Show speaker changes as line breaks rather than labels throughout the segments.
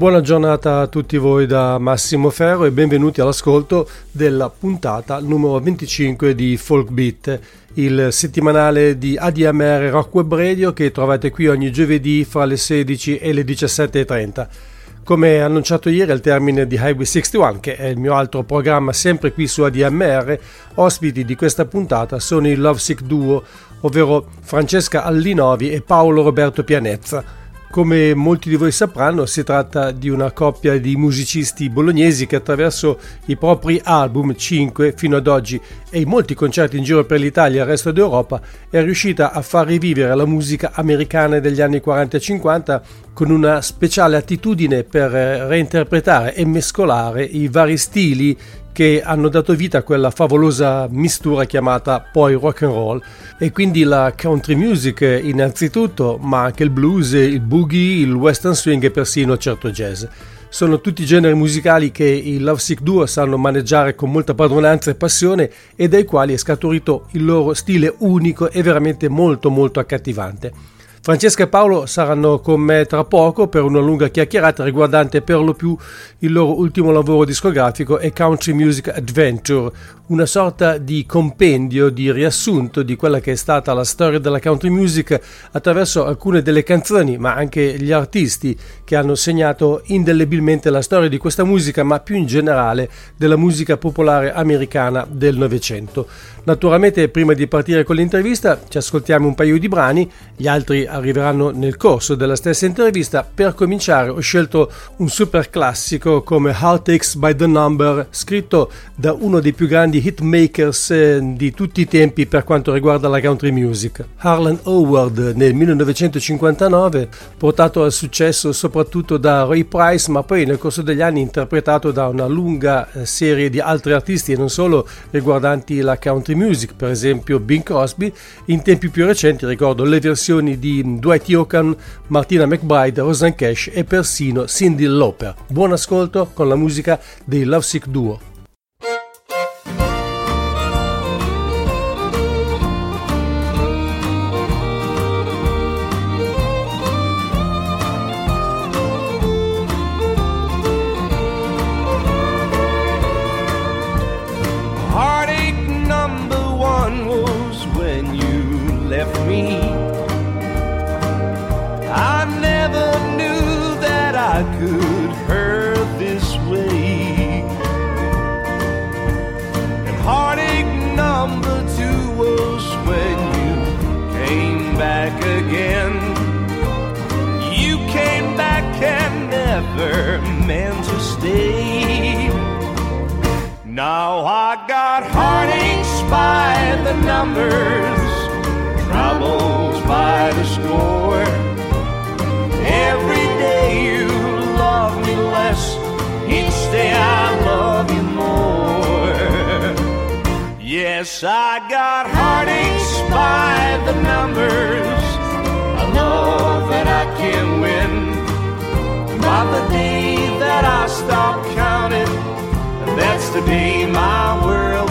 Buona giornata a tutti voi da Massimo Ferro e benvenuti all'ascolto della puntata numero 25 di Folk Beat, il settimanale di ADMR Rock Web Radio che trovate qui ogni giovedì fra le 16 e le 17.30. Come annunciato ieri al termine di Highway 61, che è il mio altro programma sempre qui su ADMR, ospiti di questa puntata sono i Lovesick Duo, ovvero Francesca Allinovi e Paolo Roberto Pianezza. Come molti di voi sapranno, si tratta di una coppia di musicisti bolognesi che attraverso i propri album 5 fino ad oggi e i molti concerti in giro per l'Italia e il resto d'Europa è riuscita a far rivivere la musica americana degli anni 40 e 50 con una speciale attitudine per reinterpretare e mescolare i vari stili che hanno dato vita a quella favolosa mistura chiamata poi rock and roll e quindi la country music innanzitutto, ma anche il blues, il boogie, il western swing e persino certo jazz. Sono tutti generi musicali che i Lovesick Duo sanno maneggiare con molta padronanza e passione e dai quali è scaturito il loro stile unico e veramente molto molto accattivante. Francesca e Paolo saranno con me tra poco per una lunga chiacchierata riguardante per lo più il loro ultimo lavoro discografico e Country Music Adventure, una sorta di compendio, di riassunto di quella che è stata la storia della country music attraverso alcune delle canzoni, ma anche gli artisti che hanno segnato indelebilmente la storia di questa musica, ma più in generale della musica popolare americana del Novecento. Naturalmente, prima di partire con l'intervista, ci ascoltiamo un paio di brani, gli altri arriveranno nel corso della stessa intervista. Per cominciare, ho scelto un super classico come Heart Takes by the Number, scritto da uno dei più grandi hitmakers eh, di tutti i tempi per quanto riguarda la country music. Harlan Howard nel 1959, portato al successo soprattutto da Ray Price, ma poi nel corso degli anni interpretato da una lunga eh, serie di altri artisti e non solo riguardanti la country music, per esempio Bing Crosby. In tempi più recenti ricordo le versioni di Dwight Yoakam, Martina McBride, Rosanne Cash e persino Cindy Lauper. Buon ascolto con la musica dei Lovesick Duo. The troubles by the score. Every day you love me less, each day I love you more. Yes, I got heartaches by the numbers, a love that I can win. By the day that I stop counting that's the day my world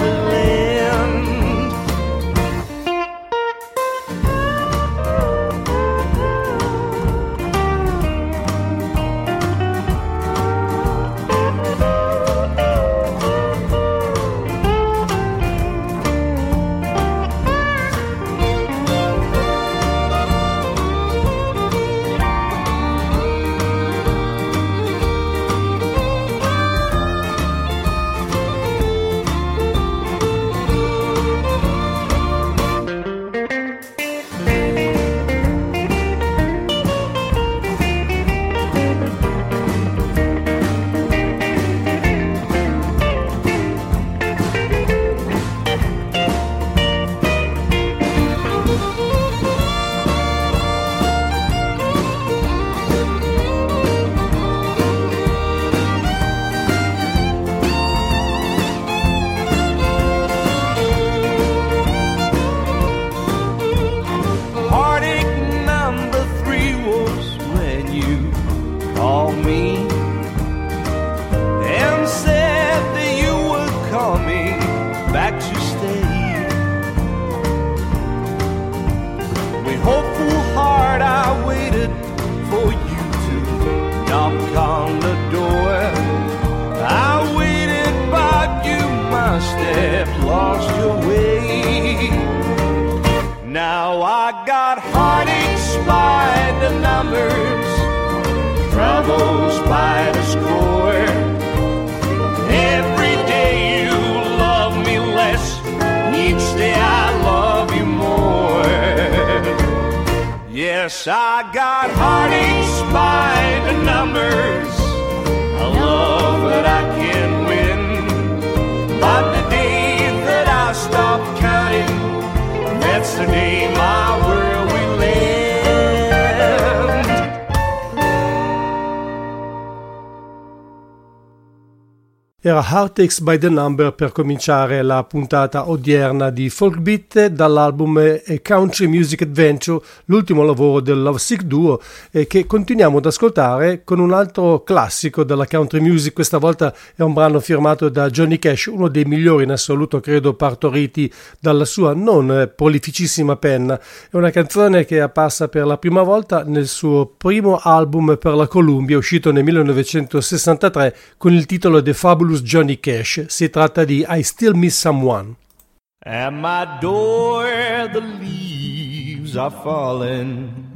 I got heartaches by the numbers,
Era Heartaches by the Number per cominciare la puntata odierna di Folk Beat dall'album A Country Music Adventure, l'ultimo lavoro del Love Sick Duo e che continuiamo ad ascoltare con un altro classico della country music, questa volta è un brano firmato da Johnny Cash, uno dei migliori in assoluto credo partoriti dalla sua non prolificissima penna. È una canzone che è apparsa per la prima volta nel suo primo album per la Columbia uscito nel 1963 con il titolo The Fabulous Johnny Cash. Si tratta di I Still Miss Someone.
At my door the leaves are falling.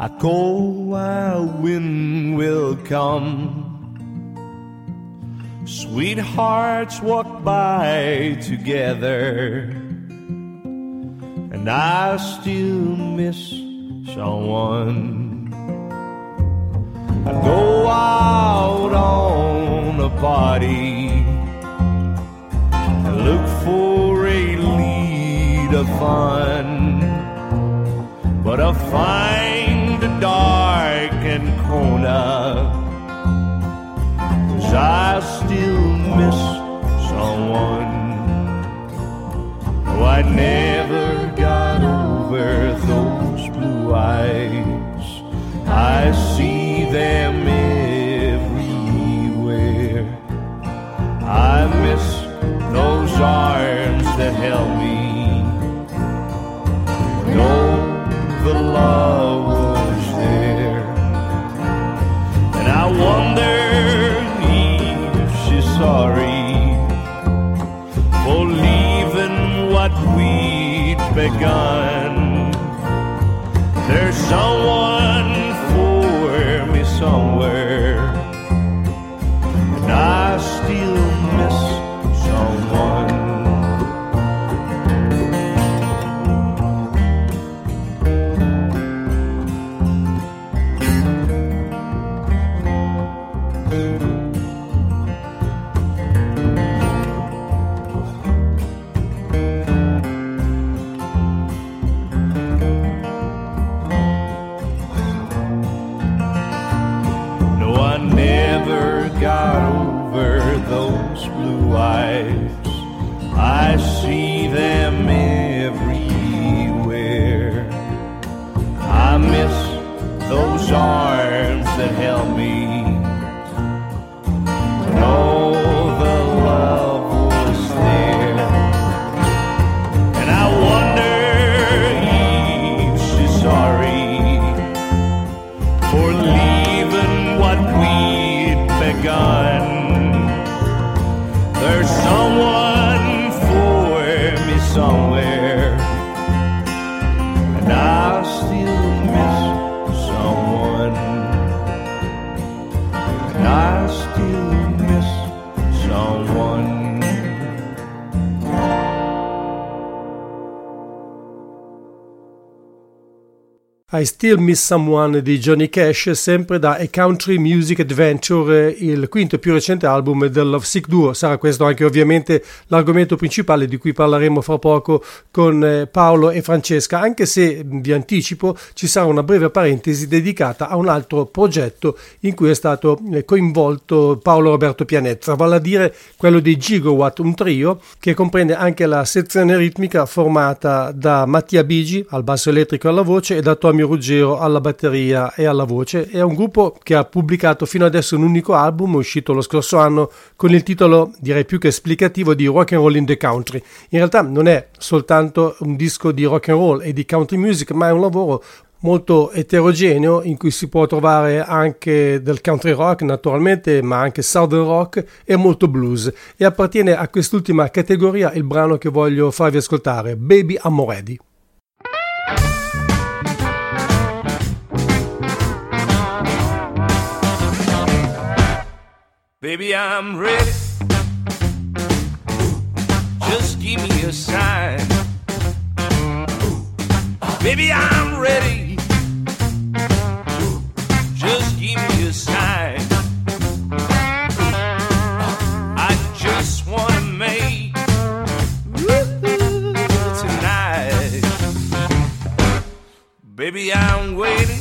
A cold wild wind will come. Sweethearts walk by together. And I still miss someone. I go out on a party and look for a lead of fun, but I find a dark and corner, 'cause I still miss someone. Oh, I never got over those blue eyes. I see them everywhere. I miss those arms I Still Miss Someone
di Johnny Cash, sempre da A Country Music Adventure, il quinto e più recente album del Love Sick Duo. Sarà questo anche ovviamente l'argomento principale di cui parleremo fra poco con eh, Paolo e Francesca, anche se vi anticipo ci sarà una breve parentesi dedicata a un altro progetto in cui è stato eh, coinvolto Paolo Roberto Pianezza, vale a dire quello dei Gigawatt, un trio che comprende anche la sezione ritmica formata da Mattia Bigi al basso elettrico e alla voce e da Tommy Ruggero alla batteria e alla voce. È un gruppo che ha pubblicato fino adesso un unico album uscito lo scorso anno con il titolo direi più che esplicativo di Rock and Roll in the Country. In realtà non è soltanto un disco di rock and roll e di country music, ma è un lavoro molto eterogeneo in cui si può trovare anche del country rock naturalmente, ma anche southern rock e molto blues e appartiene a quest'ultima categoria il brano che voglio farvi ascoltare, Baby I'm Ready.
Baby, I'm ready. Just give me a sign. Baby, I'm ready. Just give me a sign. I just wanna make tonight. Baby, I'm waiting.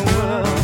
world.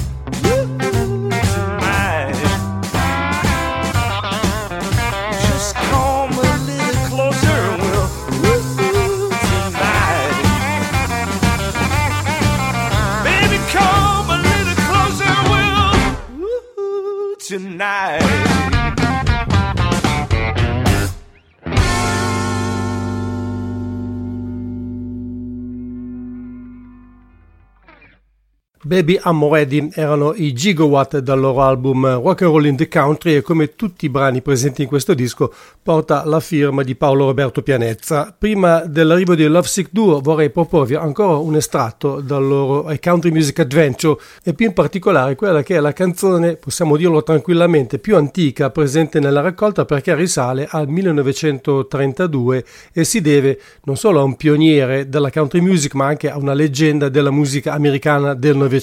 Baby Ready
erano i Gigawatt dal loro album Rock and Roll in the Country e come tutti i brani presenti in questo disco porta la firma di Paolo Roberto Pianezza. Prima dell'arrivo di Love Sick Duo vorrei proporvi ancora un estratto dal loro Country Music Adventure e più in particolare quella che è la canzone, possiamo dirlo tranquillamente, più antica presente nella raccolta perché risale al 1932 e si deve non solo a un pioniere della country music ma anche a una leggenda della musica americana del Novecento,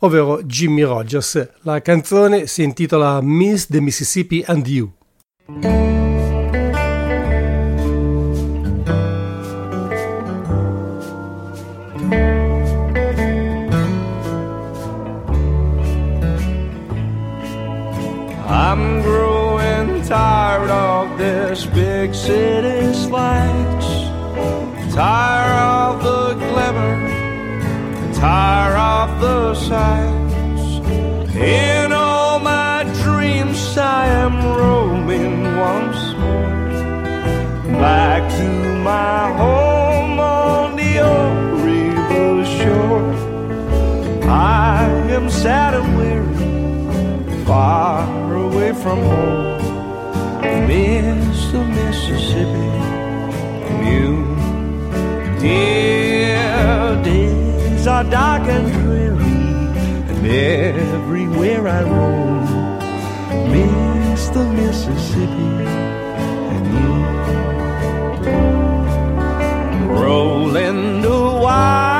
ovvero Jimmy Rogers. La canzone si intitola Miss the Mississippi and You.
I'm growing tired of this big city's lights. Tired of the tired of the sights. In all my dreams, I am roaming once more back to my home on the old river shore. I am sad and weary, far away from home. Miss the Mississippi and you, dear days are dark and dreary, and everywhere I roam, miss the Mississippi and you, rolling the wide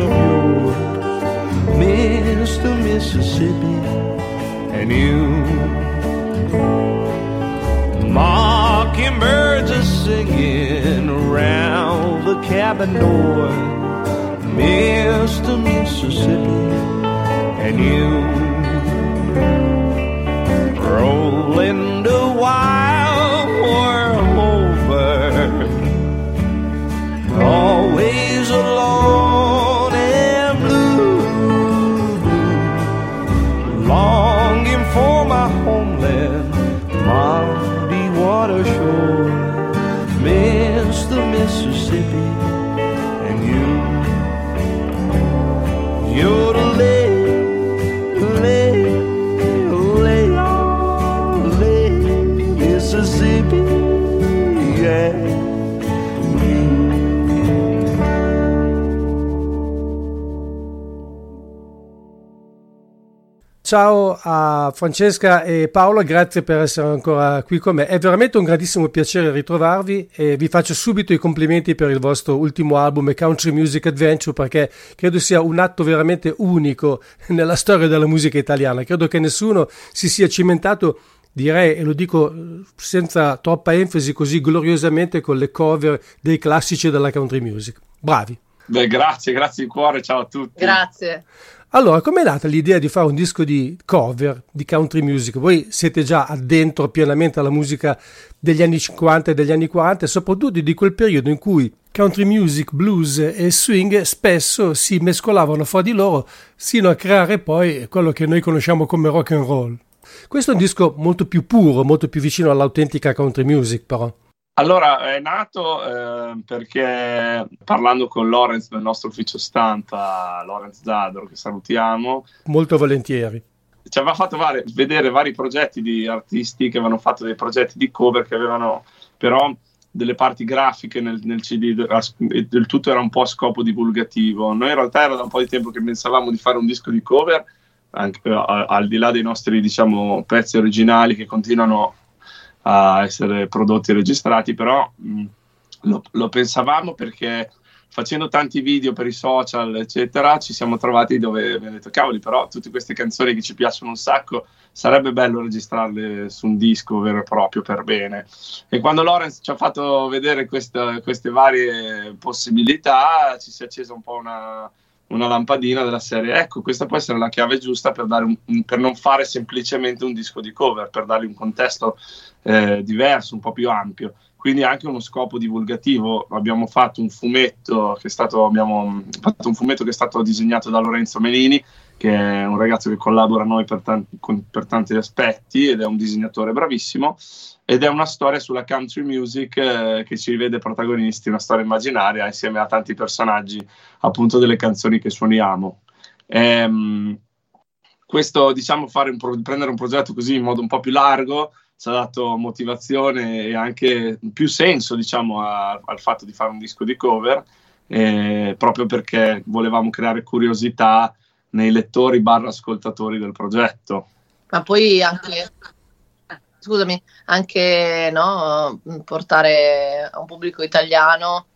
of. Mr. Mississippi and you. Mockingbirds are singing around the cabin door. Mr. Mississippi and you. Rolling the wild world over always alone You're
Ciao a Francesca e Paolo, grazie per essere ancora qui con me. È veramente un grandissimo piacere ritrovarvi e vi faccio subito i complimenti per il vostro ultimo album Country Music Adventure perché credo sia un atto veramente unico nella storia della musica italiana. Credo che nessuno si sia cimentato, direi, e lo dico senza troppa enfasi, così gloriosamente con le cover dei classici della country music. Bravi.
Beh, grazie, grazie di cuore, ciao a tutti.
Grazie.
Allora, com'è nata l'idea di fare un disco di cover di country music? Voi siete già addentro pienamente alla musica degli anni 50 e degli anni 40 e soprattutto di quel periodo in cui country music, blues e swing spesso si mescolavano fra di loro sino a creare poi quello che noi conosciamo come rock and roll. Questo è un disco molto più puro, molto più vicino all'autentica country music però.
Allora, è nato eh, perché parlando con Lorenz del nostro ufficio stampa, Lorenz Zadro, che salutiamo,
Molto volentieri.
ci aveva fatto vari- vedere vari progetti di artisti che avevano fatto dei progetti di cover che avevano però delle parti grafiche nel, nel CD, e del tutto era un po' a scopo divulgativo. Noi in realtà era da un po' di tempo che pensavamo di fare un disco di cover, anche, eh, al di là dei nostri diciamo, pezzi originali che continuano a essere prodotti e registrati, però mh, lo, lo pensavamo perché facendo tanti video per i social, eccetera, ci siamo trovati dove abbiamo detto, cavoli, però tutte queste canzoni che ci piacciono un sacco, sarebbe bello registrarle su un disco vero e proprio per bene. E quando Lorenz ci ha fatto vedere questa- queste varie possibilità, ci si è accesa un po' una, una lampadina della serie, ecco, questa può essere la chiave giusta per, dare un- per non fare semplicemente un disco di cover, per dargli un contesto eh, diverso, un po' più ampio. Quindi anche uno scopo divulgativo. Abbiamo fatto un fumetto che è stato, abbiamo fatto un fumetto che è stato disegnato da Lorenzo Menini, che è un ragazzo che collabora a noi per, tan- con- per tanti aspetti ed è un disegnatore bravissimo. Ed è una storia sulla country music eh, che ci vede protagonisti, una storia immaginaria insieme a tanti personaggi, appunto delle canzoni che suoniamo. Ehm, questo, diciamo, un pro- prendere un progetto così in modo un po' più largo ci ha dato motivazione e anche più senso, diciamo, a- al fatto di fare un disco di cover, eh, proprio perché volevamo creare curiosità nei lettori barra ascoltatori del progetto.
Ma poi anche, scusami, anche no, portare a un pubblico italiano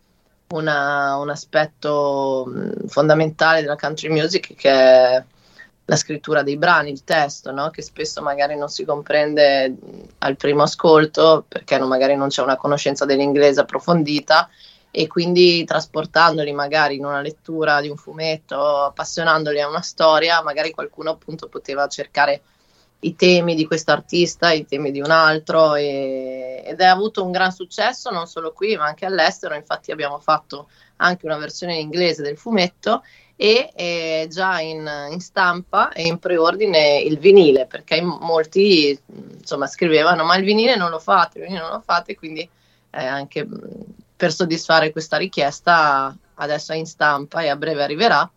una- un aspetto mh, fondamentale della country music che è la scrittura dei brani, il testo, no? che spesso magari non si comprende al primo ascolto perché non, magari non c'è una conoscenza dell'inglese approfondita e quindi trasportandoli magari in una lettura di un fumetto, appassionandoli a una storia, magari qualcuno appunto poteva cercare i temi di questo artista, i temi di un altro e, ed è avuto un gran successo non solo qui ma anche all'estero, infatti abbiamo fatto anche una versione in inglese del fumetto e eh, già in, in, stampa e in preordine il vinile perché molti insomma scrivevano ma il vinile non lo fate, il vinile non lo fate quindi eh, anche per soddisfare questa richiesta adesso è in stampa e a breve arriverà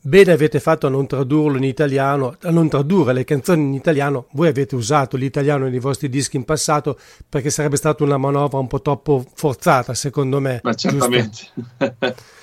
Bene avete fatto a non tradurlo in italiano, a non tradurre le canzoni in italiano. Voi avete usato l'italiano nei vostri dischi in passato perché sarebbe stata una manovra un po' troppo forzata, secondo me.
Ma certamente.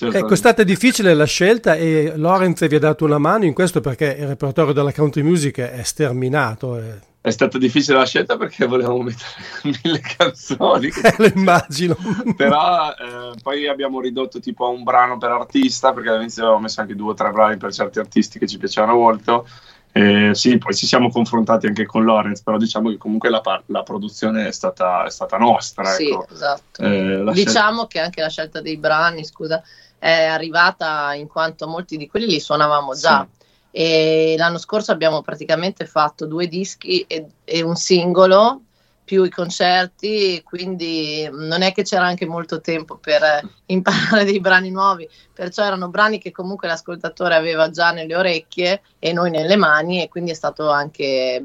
Ecco, è stata difficile la scelta e Lorenz vi ha dato una mano in questo perché il repertorio della country music è sterminato.
È, è stata difficile la scelta perché volevamo mettere mille canzoni.
Eh, lo immagino.
Però eh, poi abbiamo ridotto tipo a un brano per artista perché all'inizio avevamo messo anche due o tre brani per certi artisti che ci piacevano molto. Eh, sì, poi ci siamo confrontati anche con Lorenz, però diciamo che comunque la, la produzione è stata, è stata nostra.
Sì,
ecco.
esatto. Eh, diciamo scel- che anche la scelta dei brani, scusa, è arrivata in quanto molti di quelli li suonavamo già. Sì. E l'anno scorso abbiamo praticamente fatto due dischi e, e un singolo più i concerti, quindi non è che c'era anche molto tempo per imparare dei brani nuovi, perciò erano brani che comunque l'ascoltatore aveva già nelle orecchie e noi nelle mani e quindi è stato anche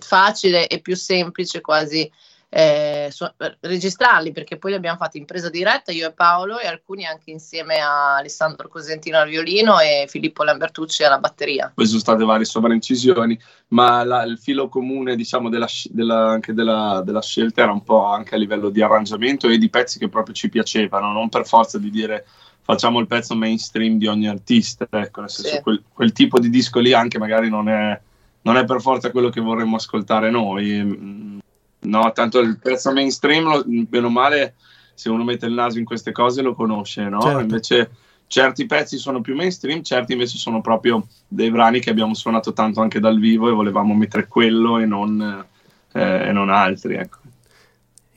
facile e più semplice quasi eh, su- registrarli perché poi li abbiamo fatti in presa diretta io e Paolo e alcuni anche insieme a Alessandro Cosentino al violino e Filippo Lambertucci alla batteria.
Poi sono state varie sovraincisioni, ma la, il filo comune diciamo della, della, anche della, della, scelta era un po' anche a livello di arrangiamento e di pezzi che proprio ci piacevano, non per forza di dire facciamo il pezzo mainstream di ogni artista, ecco, nel senso sì. quel, quel, tipo di disco lì anche magari non è, non è per forza quello che vorremmo ascoltare noi No, tanto il pezzo mainstream, lo, bene o male, se uno mette il naso in queste cose lo conosce, no? Certo. Invece certi pezzi sono più mainstream, certi invece sono proprio dei brani che abbiamo suonato tanto anche dal vivo e volevamo mettere quello e non, eh, e non altri, ecco.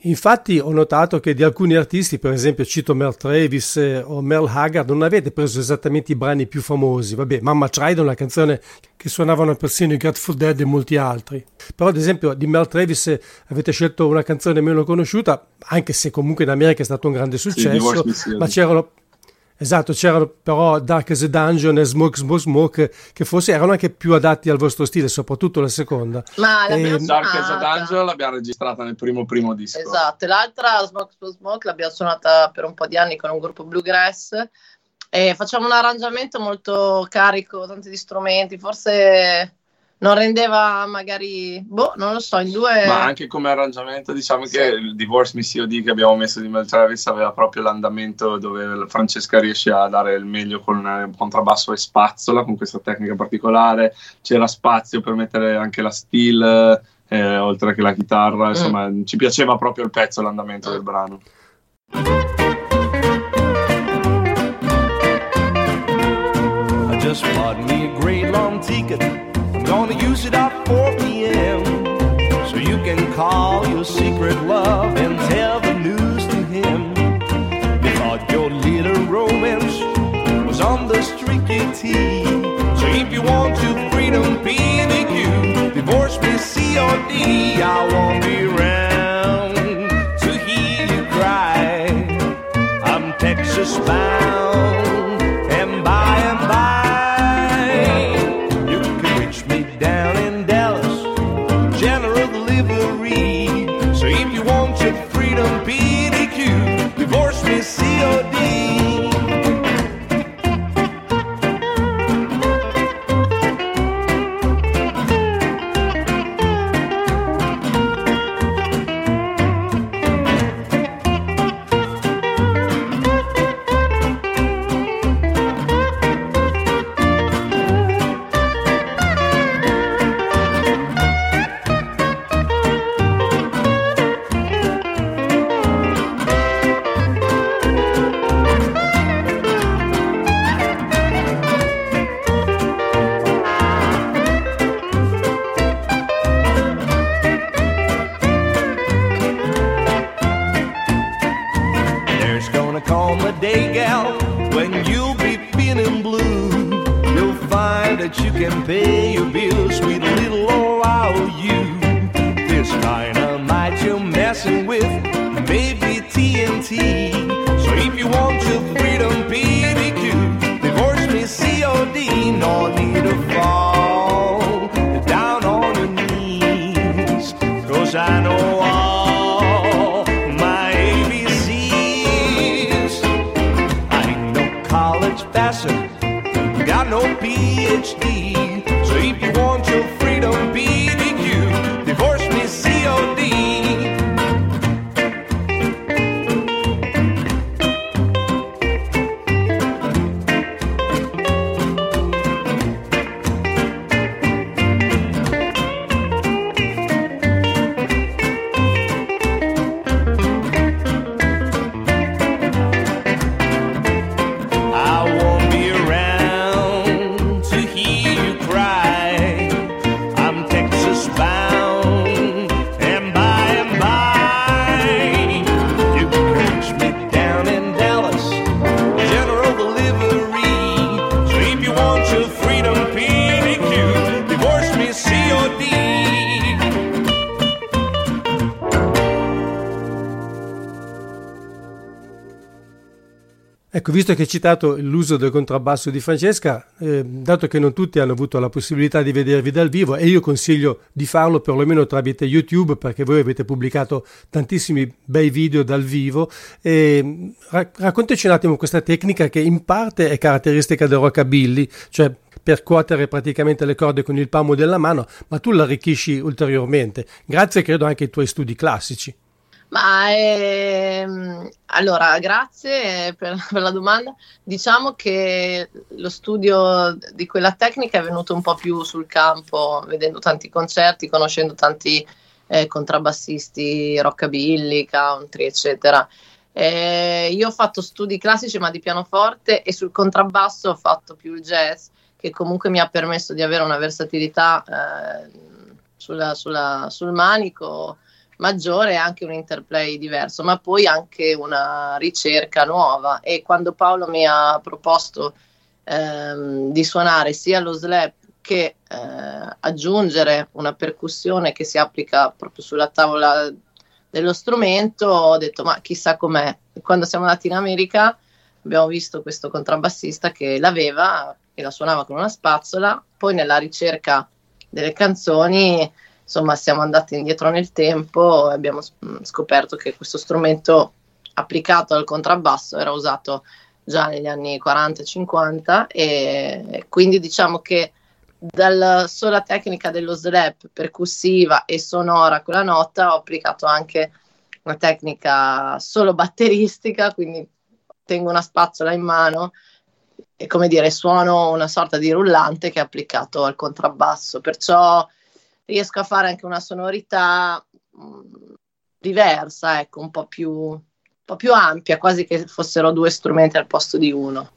Infatti ho notato che di alcuni artisti, per esempio cito Mel Travis eh, o Mel Haggard, non avete preso esattamente i brani più famosi. Vabbè, Mamma Tried è una canzone che suonavano persino i Grateful Dead e molti altri. Però ad esempio di Mel Travis eh, avete scelto una canzone meno conosciuta, anche se comunque in America è stato un grande successo, sì, ma c'erano Esatto, c'erano però Dark as a Dungeon e Smoke Smoke Smoke che forse erano anche più adatti al vostro stile, soprattutto la seconda.
Ma
e... Dark as a Dungeon l'abbiamo registrata nel primo primo disco.
Esatto, l'altra Smoke Smoke Smoke l'abbiamo suonata per un po' di anni con un gruppo bluegrass e facciamo un arrangiamento molto carico, tanti strumenti, forse non rendeva magari, boh, non lo so, in due...
Ma anche come arrangiamento, diciamo sì. che il Divorce Me COD che abbiamo messo di Mel Travis aveva proprio l'andamento dove Francesca riesce a dare il meglio con un contrabbasso e spazzola, con questa tecnica particolare, c'era spazio per mettere anche la steel, eh, oltre che la chitarra, mm. insomma, mm. ci piaceva proprio il pezzo, l'andamento mm. del brano. I just bought me a great long ticket Gonna use it at 4 p.m. So you can call your secret love and tell the news to him. You thought your little romance was on the streaky tee. So if you want to freedom, PNQ, divorce me, COD, I won't be around to hear you cry. I'm Texas bound.
Visto che hai citato l'uso del contrabbasso di Francesca, eh, dato che non tutti hanno avuto la possibilità di vedervi dal vivo, e io consiglio di farlo perlomeno tramite YouTube, perché voi avete pubblicato tantissimi bei video dal vivo, e ra- raccontaci un attimo questa tecnica che in parte è caratteristica del rockabilly, cioè percuotere praticamente le corde con il palmo della mano, ma tu l'arricchisci ulteriormente, grazie credo anche ai tuoi studi classici.
Ma ehm, allora, grazie per, per la domanda. Diciamo che lo studio di quella tecnica è venuto un po' più sul campo, vedendo tanti concerti, conoscendo tanti eh, contrabbassisti, rockabilly, country, eccetera. Eh, io ho fatto studi classici, ma di pianoforte e sul contrabbasso ho fatto più il jazz, che comunque mi ha permesso di avere una versatilità eh, sulla- sulla- sul manico maggiore e anche un interplay diverso, ma poi anche una ricerca nuova. E quando Paolo mi ha proposto ehm, di suonare sia lo slap che eh, aggiungere una percussione che si applica proprio sulla tavola dello strumento, ho detto ma chissà com'è. Quando siamo andati in America abbiamo visto questo contrabbassista che l'aveva e la suonava con una spazzola, poi nella ricerca delle canzoni insomma siamo andati indietro nel tempo e abbiamo mh, scoperto che questo strumento applicato al contrabbasso era usato già negli anni 40 e 50 e quindi diciamo che dalla sola tecnica dello slap percussiva e sonora con la nota ho applicato anche una tecnica solo batteristica, quindi tengo una spazzola in mano e come dire suono una sorta di rullante che è applicato al contrabbasso, perciò riesco a fare anche una sonorità mh, diversa, ecco, un po' più, un po' più ampia, quasi che fossero due strumenti al posto di uno.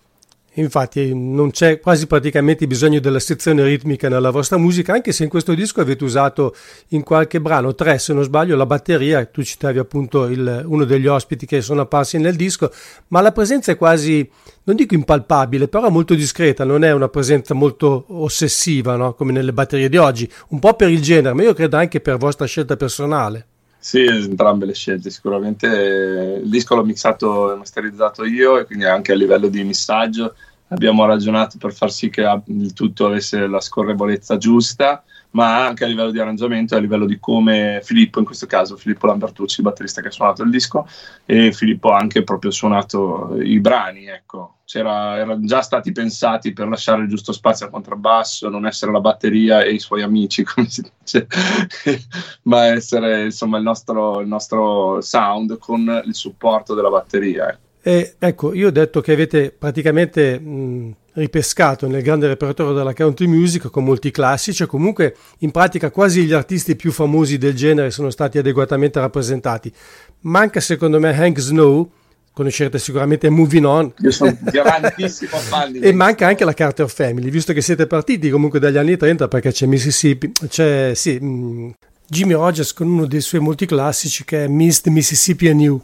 Infatti non c'è quasi praticamente bisogno della sezione ritmica nella vostra musica, anche se in questo disco avete usato in qualche brano, tre se non sbaglio, la batteria, tu citavi appunto il- uno degli ospiti che sono apparsi nel disco, ma la presenza è quasi, non dico impalpabile, però molto discreta, non è una presenza molto ossessiva, no? come nelle batterie di oggi, un po' per il genere, ma io credo anche per vostra scelta personale.
Sì, entrambe le scelte, sicuramente. Il disco l'ho mixato e masterizzato io e quindi anche a livello di missaggio abbiamo ragionato per far sì che il tutto avesse la scorrevolezza giusta, ma anche a livello di arrangiamento e a livello di come Filippo, in questo caso Filippo Lambertucci, il batterista che ha suonato il disco, e Filippo ha anche proprio suonato i brani, ecco. Erano già stati pensati per lasciare il giusto spazio al contrabbasso, non essere la batteria e i suoi amici, come si dice, ma essere insomma il nostro, il nostro sound con il supporto della batteria. ecco.
E ecco, io ho detto che avete praticamente mh, ripescato nel grande repertorio della country music con molti classici, e comunque in pratica quasi gli artisti più famosi del genere sono stati adeguatamente rappresentati. Manca secondo me Hank Snow, conoscerete sicuramente Moving On,
Io sono grandissimo fan
e manca anche la Carter Family, visto che siete partiti comunque dagli anni 30 perché c'è Mississippi, c'è sì, mh, Jimmy Rogers con uno dei suoi molti classici che è Miss the Mississippi and You.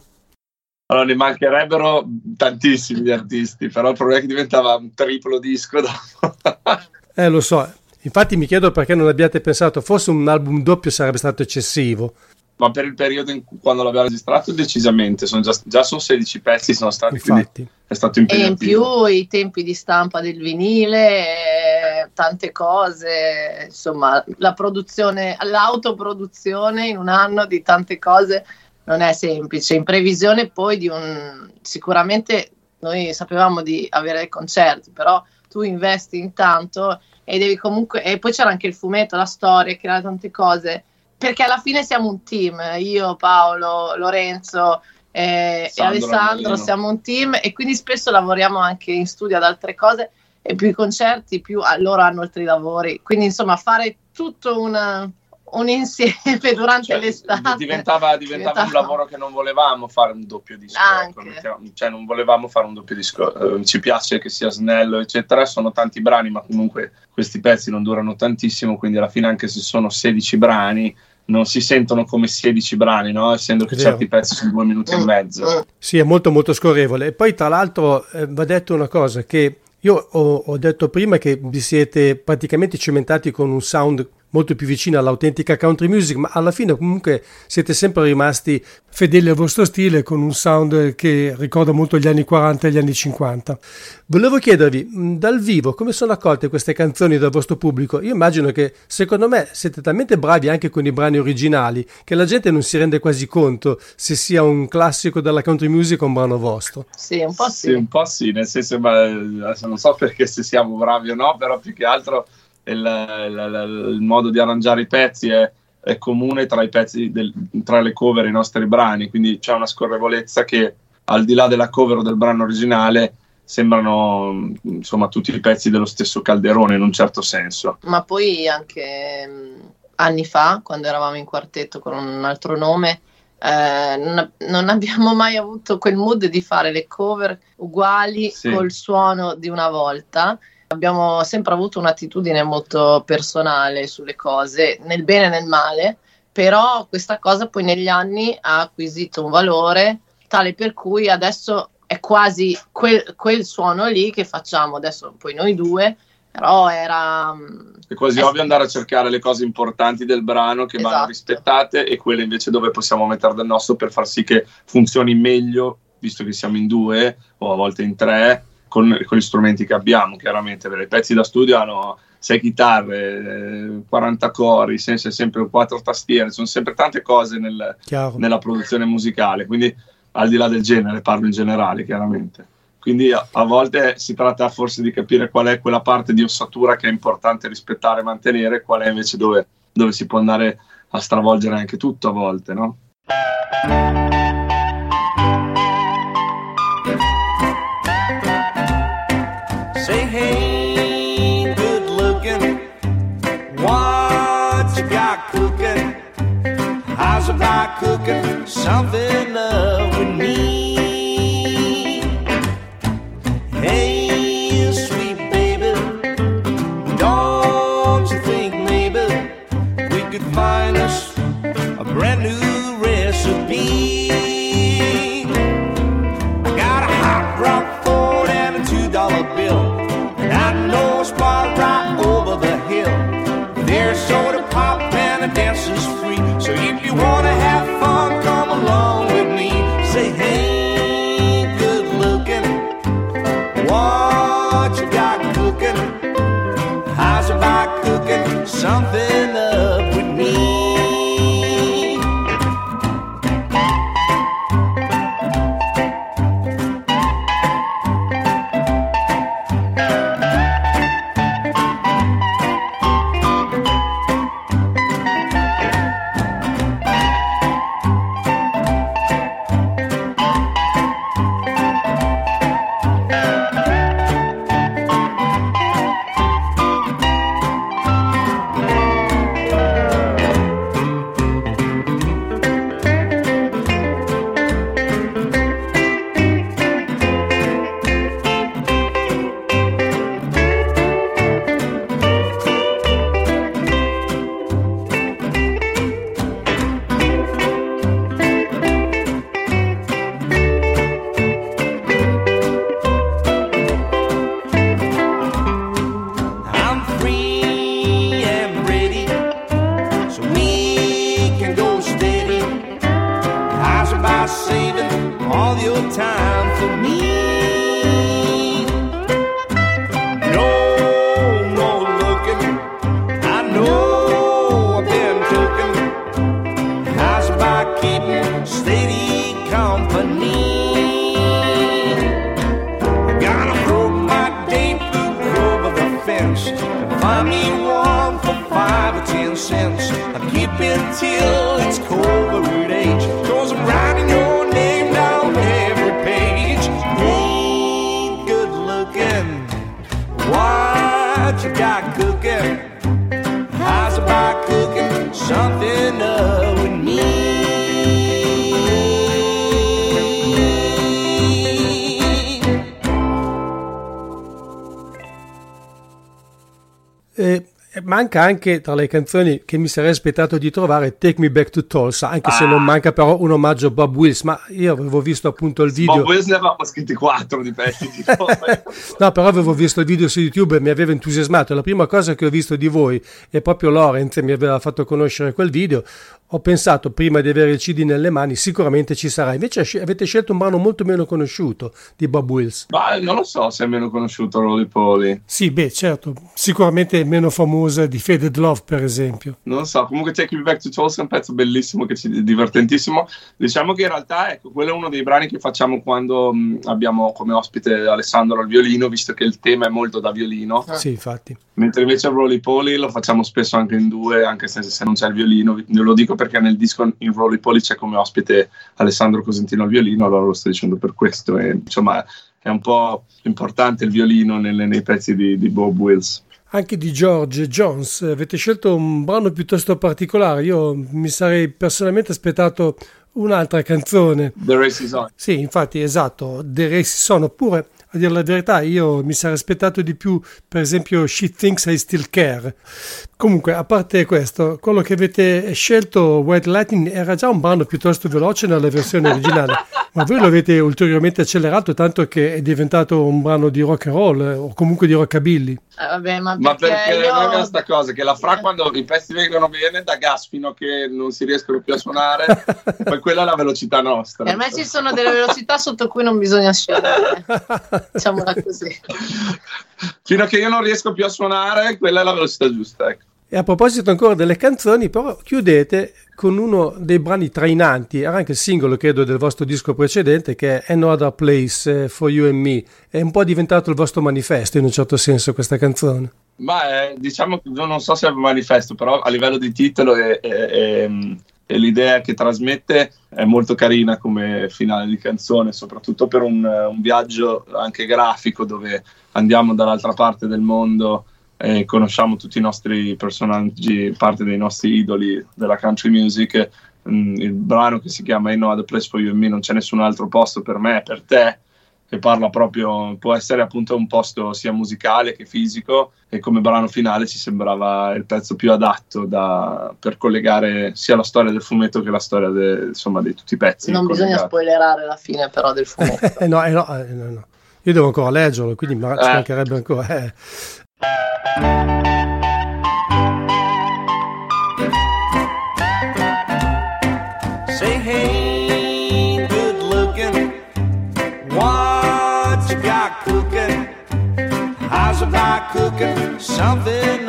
Allora, ne mancherebbero tantissimi di artisti, però il problema è che diventava un triplo disco dopo.
Eh, lo so. Infatti mi chiedo perché non abbiate pensato, forse un album doppio sarebbe stato eccessivo.
Ma per il periodo in cui, quando l'abbiamo registrato, decisamente, sono già, già sono 16 pezzi, sono stati,
Infatti.
è stato
E in più i tempi di stampa del vinile, tante cose, insomma, la produzione, l'autoproduzione in un anno di tante cose non è semplice. In previsione poi di un sicuramente noi sapevamo di avere concerti, però tu investi intanto e devi comunque e poi c'era anche il fumetto, la storia, creare tante cose, perché alla fine siamo un team, io, Paolo, Lorenzo, eh, e
Sandro
Alessandro
Armelino.
siamo un team e quindi spesso lavoriamo anche in studio ad altre cose e più i concerti più loro hanno altri lavori quindi insomma fare tutto una- un insieme durante
Cioè,
l'estate
diventava, diventava un lavoro che non volevamo fare un doppio disco. ecco, cioè, non volevamo fare un doppio disco. Eh, ci piace che sia snello, eccetera. Sono tanti brani, ma comunque questi pezzi non durano tantissimo. Quindi, alla fine, anche se sono 16 brani, non si sentono come 16 brani, no? essendo che
vero.
certi pezzi sono due minuti e mezzo.
Sì, è molto molto scorrevole. E poi tra l'altro eh, va detto una cosa che io ho, ho detto prima che vi siete praticamente cimentati con un sound molto più vicino all'autentica country music, ma alla fine comunque siete sempre rimasti fedeli al vostro stile con un sound che ricorda molto gli anni 40 e gli anni 50. Volevo chiedervi, mh, dal vivo, come sono accolte queste canzoni dal vostro pubblico? Io immagino che secondo me siete talmente bravi anche con i brani originali che la gente non si rende quasi conto se sia un classico della country music o un brano vostro.
sì un po' sì,
Sì, un po' sì, nel senso, ma, eh, non so perché se siamo bravi o no, però più che altro il, il- il modo di arrangiare i pezzi è, è comune tra i pezzi, del- tra le cover e i nostri brani, quindi c'è una scorrevolezza che al di là della cover o del brano originale sembrano insomma tutti i pezzi dello stesso calderone in un certo senso.
ma poi anche mh, anni fa quando eravamo in quartetto con un altro nome eh, non, non abbiamo mai avuto quel mood di fare le cover uguali
Sì.
col suono di una volta abbiamo sempre avuto un'attitudine molto personale sulle cose nel bene e nel male però questa cosa poi negli anni ha acquisito un valore tale per cui adesso è quasi quel, quel suono lì che facciamo adesso poi noi due però era mm,
È quasi
Eh,
ovvio andare a cercare le cose importanti del brano che vanno
Esatto.
rispettate e quelle invece dove possiamo mettere del nostro per far sì che funzioni meglio, visto che siamo in due o a volte in tre, con, con gli strumenti che abbiamo, chiaramente. Perché i pezzi da studio hanno sei chitarre, eh, 40 cori, senza sempre quattro tastiere, sono sempre tante cose nel- nella produzione musicale, quindi al di là del genere, parlo in generale, chiaramente. Quindi a, a volte si tratta forse di capire qual è quella parte di ossatura che è importante rispettare e mantenere, qual è invece dove, dove si può andare a stravolgere anche tutto a volte, no?
Cooking something
manca anche tra le canzoni che mi sarei aspettato di trovare Take Me Back to Tulsa, anche se non manca però un omaggio a Bob Wills, ma io avevo visto appunto il video.
Bob Wills ne avevamo scritti quattro di pezzi di.
No, però avevo visto il video su YouTube e mi aveva entusiasmato. La prima cosa che ho visto di voi è proprio Lorenz, mi aveva fatto conoscere quel video. Ho pensato prima di avere il CD nelle mani, sicuramente ci sarà. Invece avete scelto un brano molto meno conosciuto di Bob Wills.
Ma non lo so se è meno conosciuto Rolly Polly.
Sì, beh, certo, sicuramente meno famosa di Faded Love, per esempio.
Non so, comunque Take Me Back to è un pezzo bellissimo, che ci, divertentissimo. Diciamo che in realtà ecco, quello è uno dei brani che facciamo quando mh, abbiamo come ospite Alessandro al violino, visto che il tema è molto da violino.
Sì, infatti.
Mentre invece Rolly Polly lo facciamo spesso anche in due, anche se, se non c'è il violino. Vi- Lo dico perché nel disco in Rolly Polly c'è come ospite Alessandro Cosentino al violino, allora lo sto dicendo per questo. E, insomma, è un po' importante il violino nelle- nei pezzi di, di Bob Wills.
Anche di George Jones, avete scelto un brano piuttosto particolare. Io mi sarei personalmente aspettato un'altra canzone.
The Race is On.
Sì, infatti, esatto, The Race Son, oppure a dire la verità, io mi sarei aspettato di più, per esempio, She Thinks I Still Care. Comunque, a parte questo, quello che avete scelto, White Lightning, era già un brano piuttosto veloce nella versione originale, ma voi lo avete ulteriormente accelerato tanto che è diventato un brano di rock and roll eh, o comunque di rockabilly.
Eh, vabbè, ma
Ma
perché,
perché
io...
non è sta cosa che la fra quando i pezzi vengono bene da gas fino a che non si riescono più a suonare, poi quella è la velocità nostra.
Per me ci sono delle velocità sotto cui non bisogna scendere. Diciamola così.
Fino a che io non riesco più a suonare, quella è la velocità giusta. Ecco.
E a proposito ancora delle canzoni, però chiudete con uno dei brani trainanti, era anche il singolo credo del vostro disco precedente, che è No Other Place eh, for You and Me. È un po' diventato il vostro manifesto in un certo senso questa canzone.
Ma è, diciamo che non so se è un manifesto, però a livello di titolo e, e- e- e l'idea che trasmette è molto carina come finale di canzone, soprattutto per un, un viaggio anche grafico dove andiamo dall'altra parte del mondo e conosciamo tutti i nostri personaggi, parte dei nostri idoli della country music. Mm, Il brano che si chiama I Know Other Place for You and Me, non c'è nessun altro posto per me, per te, che parla proprio, può essere appunto un posto sia musicale che fisico e come brano finale ci sembrava il pezzo più adatto da- per collegare sia la storia del fumetto che la storia de- insomma, di tutti i pezzi.
Non bisogna
collegati.
spoilerare la fine però del fumetto.
Eh no, eh no, eh no, no. Io devo ancora leggerlo, quindi mi ci
Eh.
mancherebbe ancora.
something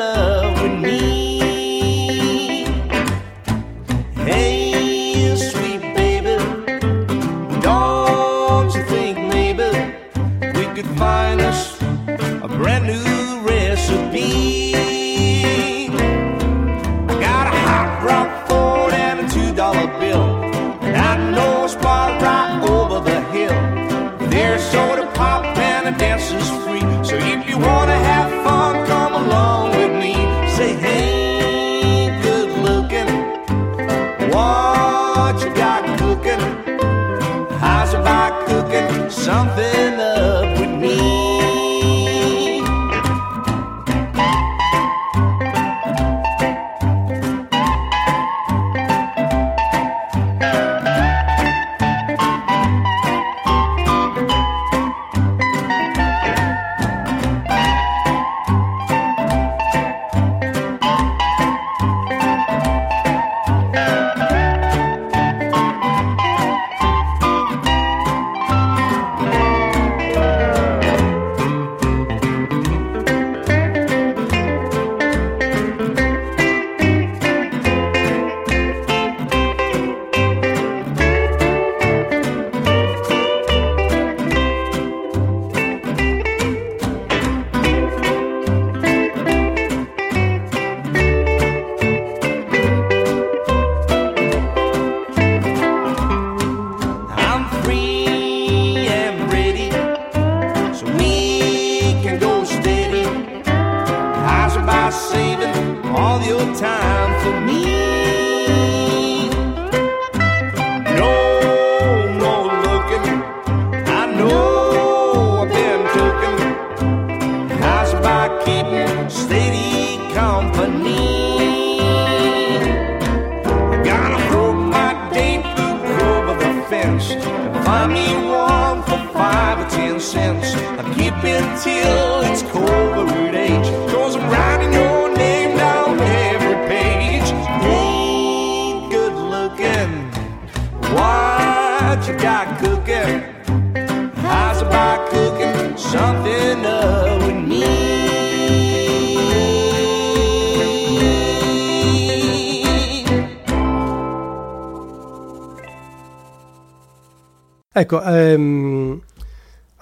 Ecco, ehm,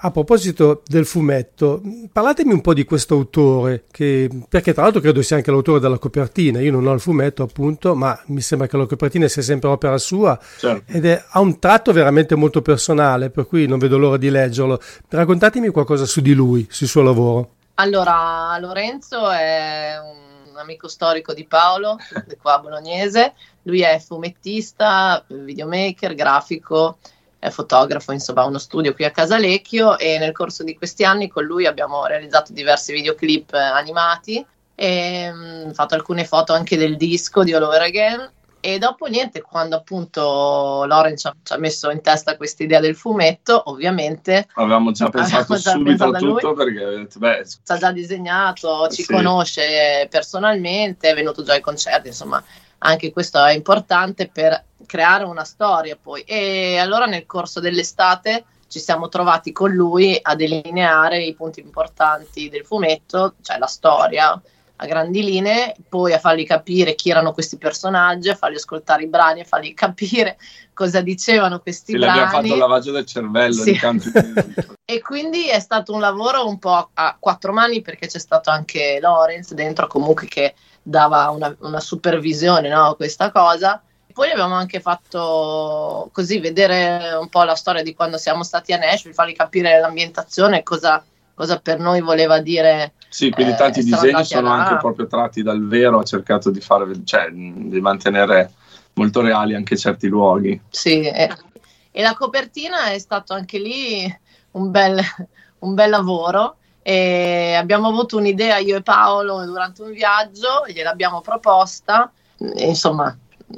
a proposito del fumetto, parlatemi un po' di questo autore, che, perché tra l'altro credo sia anche l'autore della copertina. Io non ho il fumetto, appunto, ma mi sembra che la copertina sia sempre opera sua
Certo.
ed è, ha un tratto veramente molto personale, per cui non vedo l'ora di leggerlo. Raccontatemi qualcosa su di lui, sul suo lavoro.
Allora, Lorenzo è un amico storico di Paolo, di qua bolognese. Lui è fumettista, videomaker, grafico, è fotografo, insomma, ha uno studio qui a Casalecchio e nel corso di questi anni con lui abbiamo realizzato diversi videoclip eh, animati e mm, fatto alcune foto anche del disco di All Over Again. E dopo niente, quando appunto Loren ci ha, ci ha messo in testa questa idea del fumetto, ovviamente
Avevamo già pensato
Avevamo già
subito a
pensato a lui.
tutto perché avete detto, beh,
ci ha già disegnato, ci
Sì.
conosce personalmente, è venuto già ai concerti, insomma, anche questo è importante per creare una storia poi. E allora nel corso dell'estate ci siamo trovati con lui a delineare i punti importanti del fumetto, cioè la storia a grandi linee, poi a fargli capire chi erano questi personaggi, a fargli ascoltare i brani, a fargli capire cosa dicevano questi
sì,
brani.
fatto il lavaggio del cervello
Sì.
di country music.
E quindi è stato un lavoro un po' a quattro mani perché c'è stato anche Lorenz dentro comunque che dava una, una supervisione no, a questa cosa. Poi abbiamo anche fatto così vedere un po' la storia di quando siamo stati a Nashville, fargli capire l'ambientazione, cosa, cosa per noi voleva dire.
Sì, quindi
Eh,
tanti disegni sono
là.
anche proprio tratti dal vero, ho cercato di fare, cioè di mantenere molto reali anche certi luoghi.
Sì, e, e la copertina è stato anche lì un bel, un bel lavoro. E abbiamo avuto un'idea io e Paolo durante un viaggio, gliel'abbiamo proposta, insomma,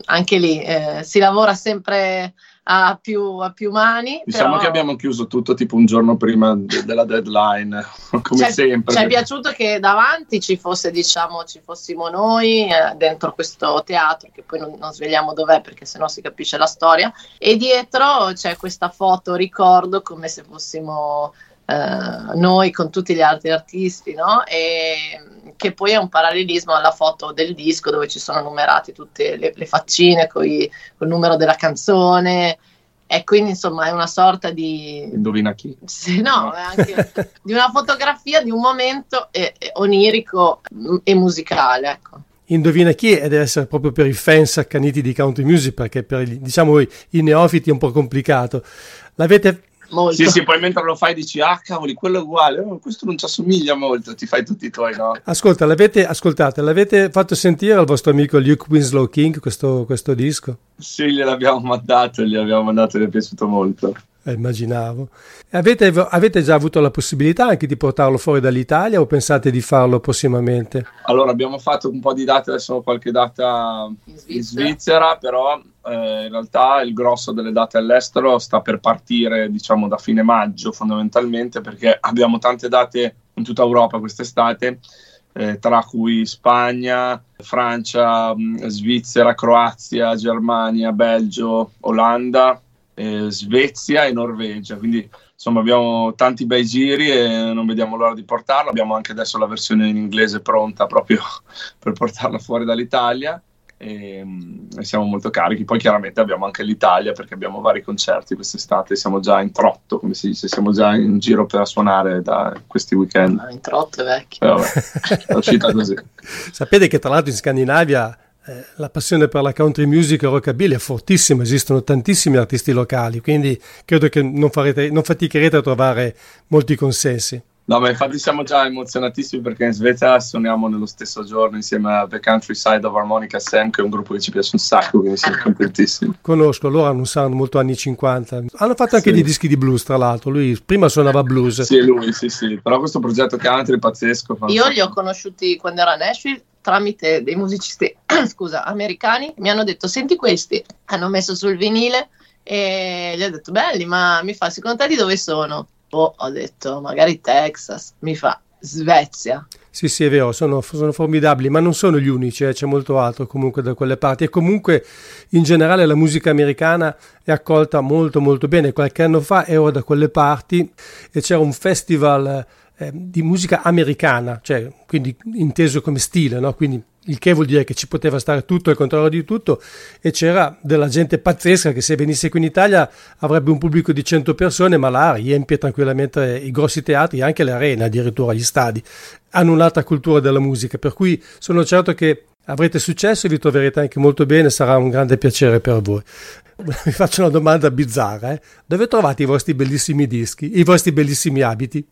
anche lì eh, si lavora sempre a più, a più mani.
Diciamo
però
che abbiamo chiuso tutto tipo un giorno prima de- della deadline, come
ci è-
sempre.
Ci è piaciuto che davanti ci fosse, diciamo, ci fossimo noi eh, dentro questo teatro, che poi non, non svegliamo dov'è perché sennò si capisce la storia, e dietro c'è questa foto ricordo come se fossimo eh, noi con tutti gli altri artisti, no? E che poi è un parallelismo alla foto del disco dove ci sono numerate tutte le, le faccine con il numero della canzone. E quindi insomma è una sorta di,
Indovina chi?
sì, no, è anche di una fotografia di un momento eh, onirico mm, e musicale, ecco.
Indovina chi è, deve essere proprio per i fans accaniti di country music, perché per diciamo, i neofiti è un po' complicato. L'avete
Molto.
Sì, sì, poi mentre lo fai dici, ah cavoli, quello è uguale, oh, questo non ci assomiglia molto, ti fai tutti i tuoi, no?
Ascolta, l'avete, ascoltate, l'avete fatto sentire al vostro amico Luke Winslow King questo, questo disco?
Sì, gliel'abbiamo mandato, gli abbiamo mandato, gli è piaciuto molto.
Eh, immaginavo. Avete, avete già avuto la possibilità anche di portarlo fuori dall'Italia o pensate di farlo prossimamente?
Allora, abbiamo fatto un po' di date, adesso qualche data
In
in
Svizzera.
Svizzera, però eh, in realtà il grosso delle date all'estero sta per partire, diciamo, da fine maggio fondamentalmente, perché abbiamo tante date in tutta Europa quest'estate, eh, tra cui Spagna, Francia, mh, Svizzera, Croazia, Germania, Belgio, Olanda, eh, Svezia e Norvegia. Quindi insomma abbiamo tanti bei giri e non vediamo l'ora di portarlo. Abbiamo anche adesso la versione in inglese pronta proprio per portarla fuori dall'Italia e, mm, e siamo molto carichi. Poi chiaramente abbiamo anche l'Italia perché abbiamo vari concerti quest'estate, siamo già in trotto, come si dice, siamo già in giro per suonare da questi weekend.
Ah, in trotto è vecchio.
Eh, vabbè, è uscita così.
Sapete che tra l'altro in Scandinavia eh, la passione per la country music e rockabilly è fortissima, esistono tantissimi artisti locali, quindi credo che non, farete, non faticherete a trovare molti consensi.
No, ma infatti siamo già emozionatissimi perché in Svezia suoniamo nello stesso giorno insieme a The Countryside of Harmonica Sam, che è un gruppo che ci piace un sacco, quindi siamo contentissimi.
Conosco, loro hanno un sound molto anni 50. Hanno fatto anche
Sì.
dei dischi di blues, tra l'altro. Lui prima suonava blues.
Sì, lui, sì, sì. Però questo progetto country è pazzesco.
Io li ho conosciuti quando ero a Nashville tramite dei musicisti scusa, americani, mi hanno detto senti questi, hanno messo sul vinile e gli ho detto belli, ma mi fa secondo te di dove sono? Oh, ho detto magari Texas, mi fa Svezia.
Sì, sì, è vero, sono, sono formidabili, ma non sono gli unici, eh, c'è molto altro comunque da quelle parti. E comunque in generale la musica americana è accolta molto molto bene. Qualche anno fa ero da quelle parti e c'era un festival eh, di musica americana, cioè quindi inteso come stile, no? quindi il che vuol dire che ci poteva stare tutto al contrario di tutto e c'era della gente pazzesca che se venisse qui in Italia avrebbe un pubblico di 100 persone ma là riempie tranquillamente i grossi teatri anche le arene addirittura gli stadi hanno un'altra cultura della musica per cui sono certo che avrete successo e vi troverete anche molto bene sarà un grande piacere per voi vi faccio una domanda bizzarra eh? dove trovate i vostri bellissimi dischi i vostri bellissimi abiti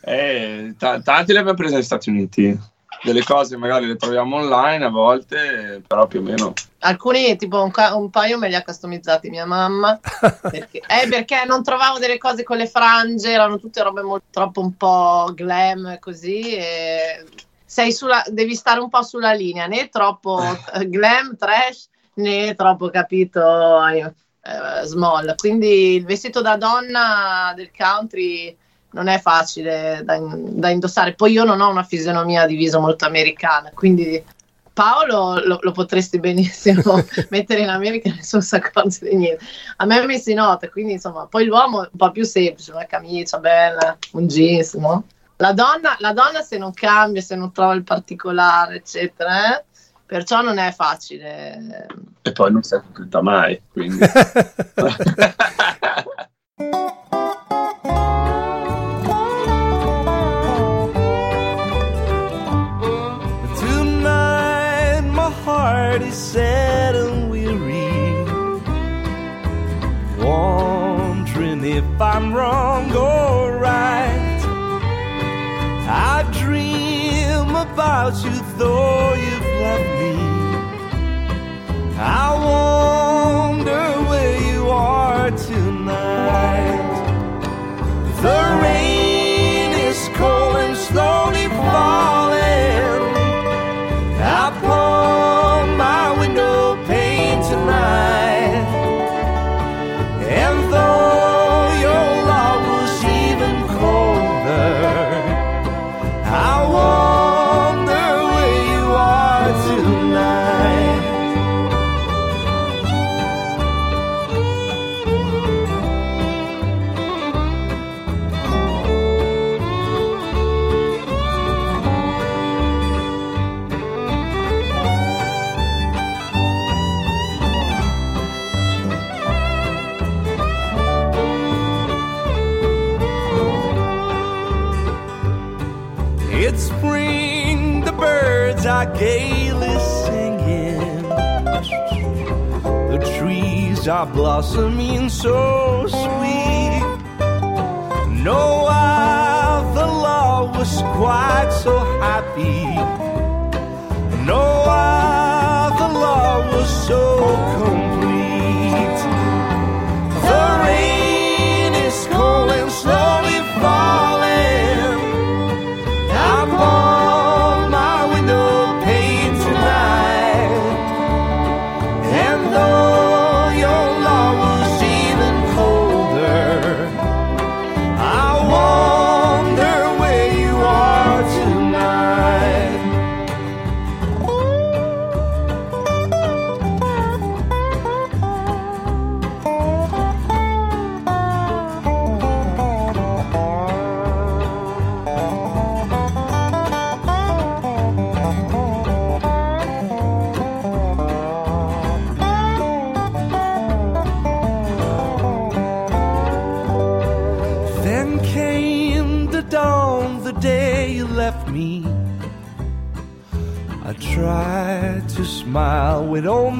eh, t- tanti li abbiamo presi negli Stati Uniti delle cose magari le troviamo online a volte, però più o meno.
Alcuni, tipo un, ca- un paio me li ha customizzati mia mamma, perché, eh, perché non trovavo delle cose con le frange, erano tutte robe molto, troppo un po' glam così. E sei sulla, devi stare un po' sulla linea, né troppo glam, trash, né troppo capito eh, small. Quindi il vestito da donna del country non è facile da, da, indossare. Poi io non ho una fisionomia di viso molto americana, quindi Paolo lo, lo potresti benissimo mettere in America e nessuno si accorge di niente. A me mi si nota, quindi insomma, poi l'uomo è un po' più semplice, una camicia bella, un jeans, no? La donna, la donna se non cambia, se non trova il particolare, eccetera, eh? perciò non è facile.
E poi non si è mai, quindi...
heart is sad and weary, wondering if I'm wrong or right. I dream about you, though you've left me. I wonder where you are tonight. The rain gaily singing. The trees are blossoming so sweet. No other love was quite so happy. No other love was so complete. The rain is cold slowly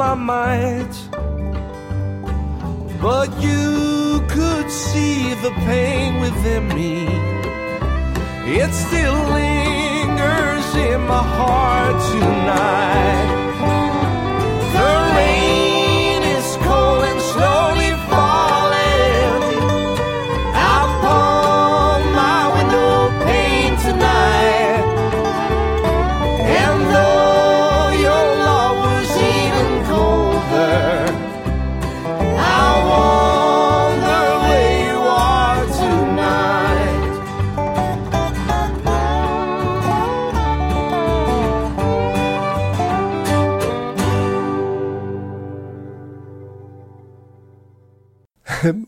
my might, but you could see the pain within me. It still lingers in my heart tonight.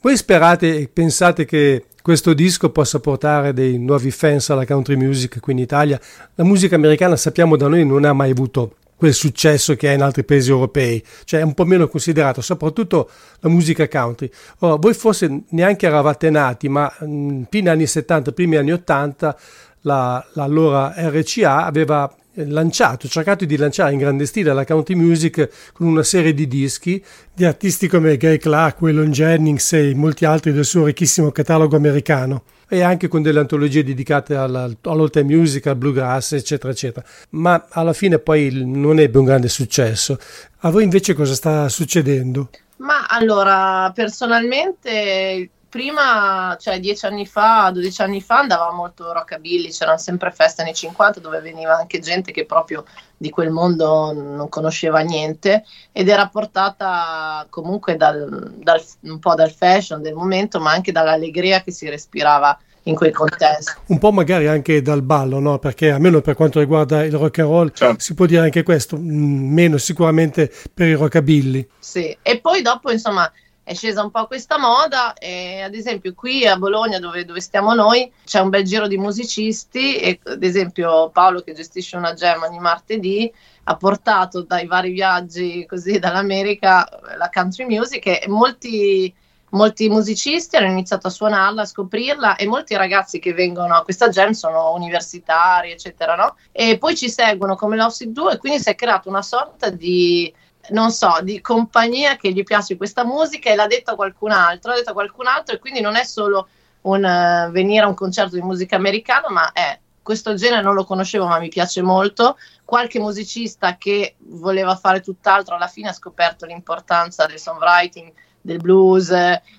Voi sperate e pensate che questo disco possa portare dei nuovi fans alla country music qui in Italia? La musica americana sappiamo da noi non ha mai avuto quel successo che ha in altri paesi europei, cioè è un po' meno considerato, soprattutto la musica country. Ora, voi forse neanche eravate nati, ma mh, fine anni 70, primi anni 80, la, l'allora RCA aveva lanciato, cercato di lanciare in grande stile la country music con una serie di dischi di artisti come Gay Clark, Waylon Jennings e molti altri del suo ricchissimo catalogo americano e anche con delle antologie dedicate all'old time music, al bluegrass, eccetera, eccetera. Ma alla fine poi non ebbe un grande successo. A voi invece cosa sta succedendo?
Ma allora, personalmente prima, cioè dieci anni fa, 12 anni fa, andava molto rockabilly, c'erano sempre feste anni 50 dove veniva anche gente che proprio di quel mondo non conosceva niente ed era portata comunque dal, dal, un po' dal fashion del momento, ma anche dall'allegria che si respirava in quel contesto.
Un po' magari anche dal ballo, no? Perché almeno per quanto riguarda il rock and roll certo. si può dire anche questo, mm, meno sicuramente per i rockabilly.
Sì, e poi dopo insomma è scesa un po' questa moda e ad esempio qui a Bologna dove, dove, stiamo noi c'è un bel giro di musicisti e ad esempio Paolo che gestisce una jam ogni martedì ha portato dai vari viaggi così dall'America la country music e molti, molti musicisti hanno iniziato a suonarla, a scoprirla e molti ragazzi che vengono a questa jam sono universitari eccetera no? e poi ci seguono come l'Offset 2 e quindi si è creata una sorta di non so, di compagnia che gli piace questa musica e l'ha detto qualcun altro, l'ha detto qualcun altro e quindi non è solo un uh, venire a un concerto di musica americana, ma è questo genere non lo conoscevo ma mi piace molto, qualche musicista che voleva fare tutt'altro alla fine ha scoperto l'importanza del songwriting, del blues,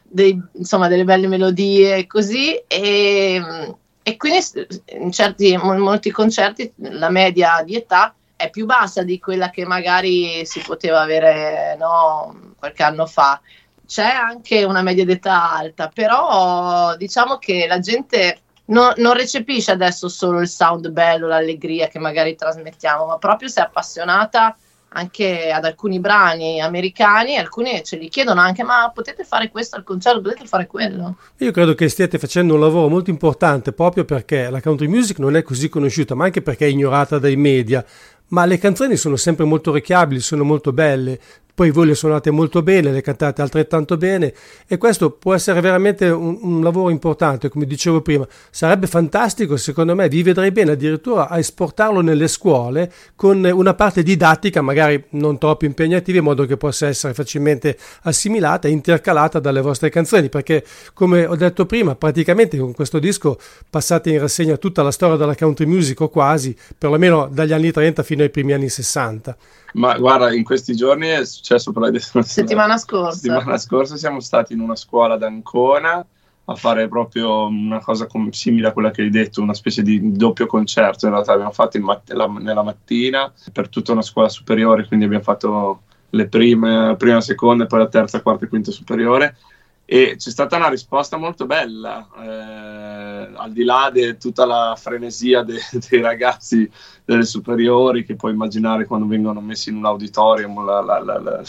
dei, insomma delle belle melodie così e, e quindi in, certi, in molti concerti la media di età è più bassa di quella che magari si poteva avere no, qualche anno fa. C'è anche una media d'età alta, però diciamo che la gente no, non recepisce adesso solo il sound bello, l'allegria che magari trasmettiamo, ma proprio si è appassionata anche ad alcuni brani americani, alcuni ce li chiedono anche, ma potete fare questo al concerto, potete fare quello?
Io credo che stiate facendo un lavoro molto importante proprio perché la country music non è così conosciuta, ma anche perché è ignorata dai media ma le canzoni sono sempre molto orecchiabili, sono molto belle, poi voi le suonate molto bene, le cantate altrettanto bene e questo può essere veramente un, un, lavoro importante, come dicevo prima. Sarebbe fantastico, secondo me, vi vedrei bene addirittura a esportarlo nelle scuole con una parte didattica, magari non troppo impegnativa, in modo che possa essere facilmente assimilata e intercalata dalle vostre canzoni, perché come ho detto prima, praticamente con questo disco passate in rassegna tutta la storia della country music o quasi, perlomeno dagli anni 30 fino ai primi anni 60.
Ma guarda, in questi giorni è successo
però settimana scorsa.
Settimana scorsa siamo stati in una scuola ad Ancona a fare proprio una cosa com- simile a quella che hai detto, una specie di doppio concerto. In realtà abbiamo fatto mat- la- nella mattina per tutta una scuola superiore, quindi abbiamo fatto le prime, la prima, la seconda poi la terza, quarta e quinta superiore. E c'è stata una risposta molto bella, eh, al di là di tutta la frenesia de- dei ragazzi delle superiori che puoi immaginare quando vengono messi in un auditorium la, la, la,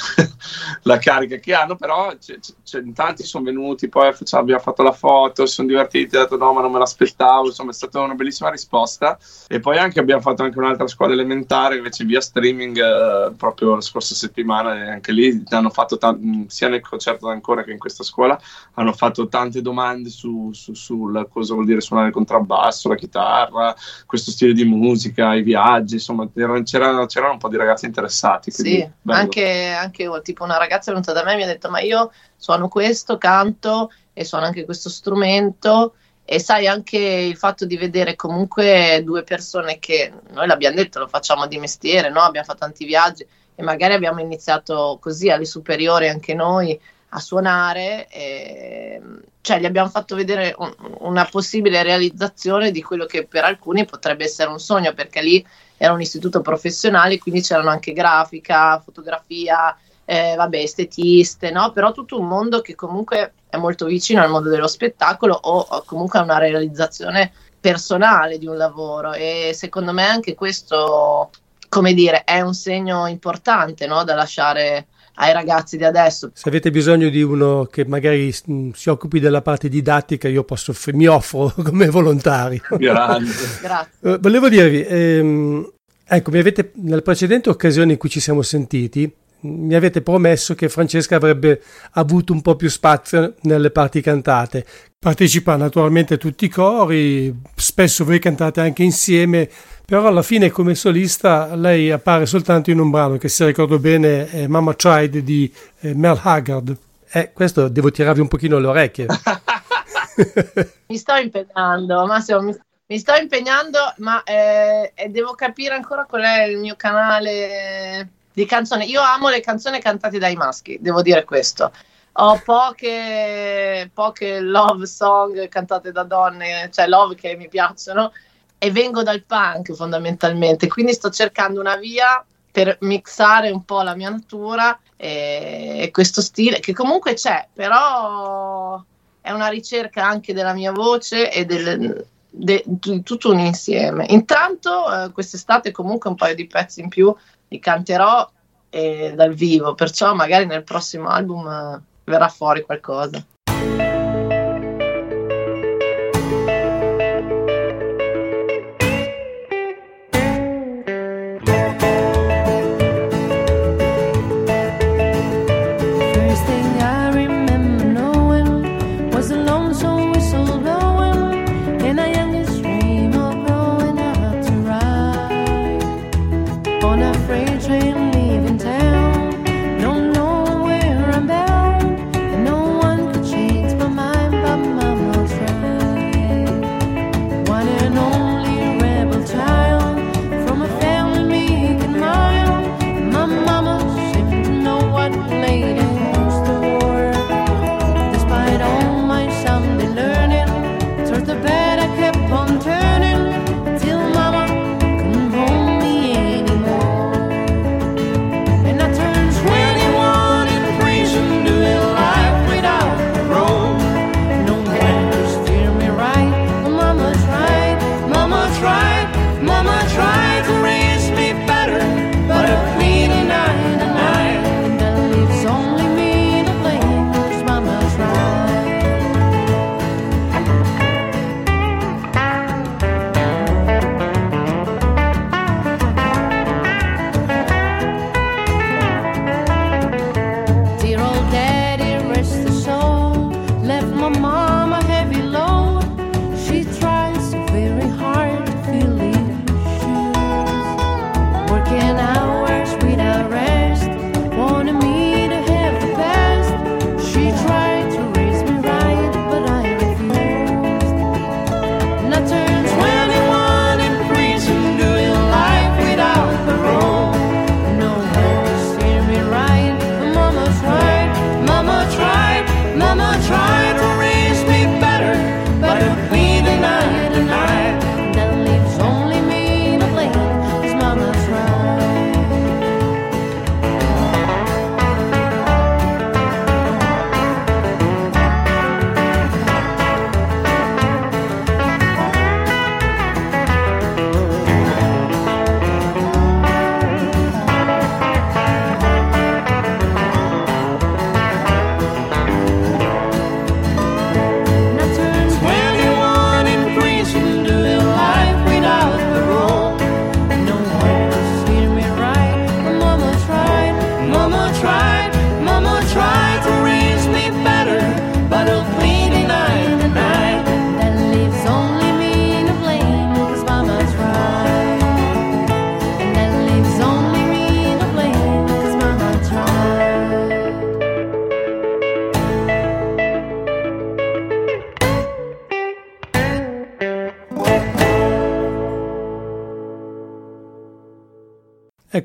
la carica che hanno, però c- c- in tanti sono venuti, poi facciamo, abbiamo fatto la foto, si sono divertiti, hanno detto no ma non me l'aspettavo, insomma è stata una bellissima risposta. E poi anche abbiamo fatto anche un'altra scuola elementare invece via streaming eh, proprio la scorsa settimana e anche lì hanno fatto t- sia nel concerto ancora che in questa scuola hanno fatto tante domande su, su, su cosa vuol dire suonare il contrabbasso, la chitarra, questo stile di musica, i viaggi, insomma c'erano, c'erano un po' di ragazzi interessati.
Sì, anche, anche, tipo una ragazza è venuta da me e mi ha detto ma io suono questo, canto e suono anche questo strumento e sai anche il fatto di vedere comunque due persone che noi l'abbiamo detto, lo facciamo di mestiere, no? abbiamo fatto tanti viaggi e magari abbiamo iniziato così alle superiori anche noi a suonare, e, cioè gli abbiamo fatto vedere un, una possibile realizzazione di quello che per alcuni potrebbe essere un sogno, perché lì era un istituto professionale, quindi c'erano anche grafica, fotografia, eh, vabbè, estetiste, no? però tutto un mondo che comunque è molto vicino al mondo dello spettacolo o, o comunque a una realizzazione personale di un lavoro e secondo me anche questo, come dire, è un segno importante no? da lasciare
ai ragazzi di adesso.
Se avete bisogno di uno che magari mh, si occupi della parte didattica, io posso, mi offro come volontario.
Grande.
Grazie.
Eh, volevo dirvi, ehm, ecco, mi avete, nelle precedenti occasioni in cui ci siamo sentiti, mi avete promesso che Francesca avrebbe avuto un po' più spazio nelle parti cantate. Partecipa naturalmente a tutti i cori, spesso voi cantate anche insieme, però alla fine come solista lei appare soltanto in un brano che se ricordo bene è Mama Tried di eh, Mel Haggard. Eh, questo devo tirarvi un pochino le orecchie.
Mi sto impegnando, Massimo, mi, mi sto impegnando, ma eh, devo capire ancora qual è il mio canale di canzoni. Io amo le canzoni cantate dai maschi, devo dire questo. Ho poche, poche love song cantate da donne, cioè love che mi piacciono, e vengo dal punk fondamentalmente, quindi sto cercando una via per mixare un po' la mia natura e, questo stile che comunque c'è, però è una ricerca anche della mia voce e del, de- tutto un insieme. Intanto eh, quest'estate comunque un paio di pezzi in più li canterò eh, dal vivo, perciò magari nel prossimo album eh, verrà fuori qualcosa.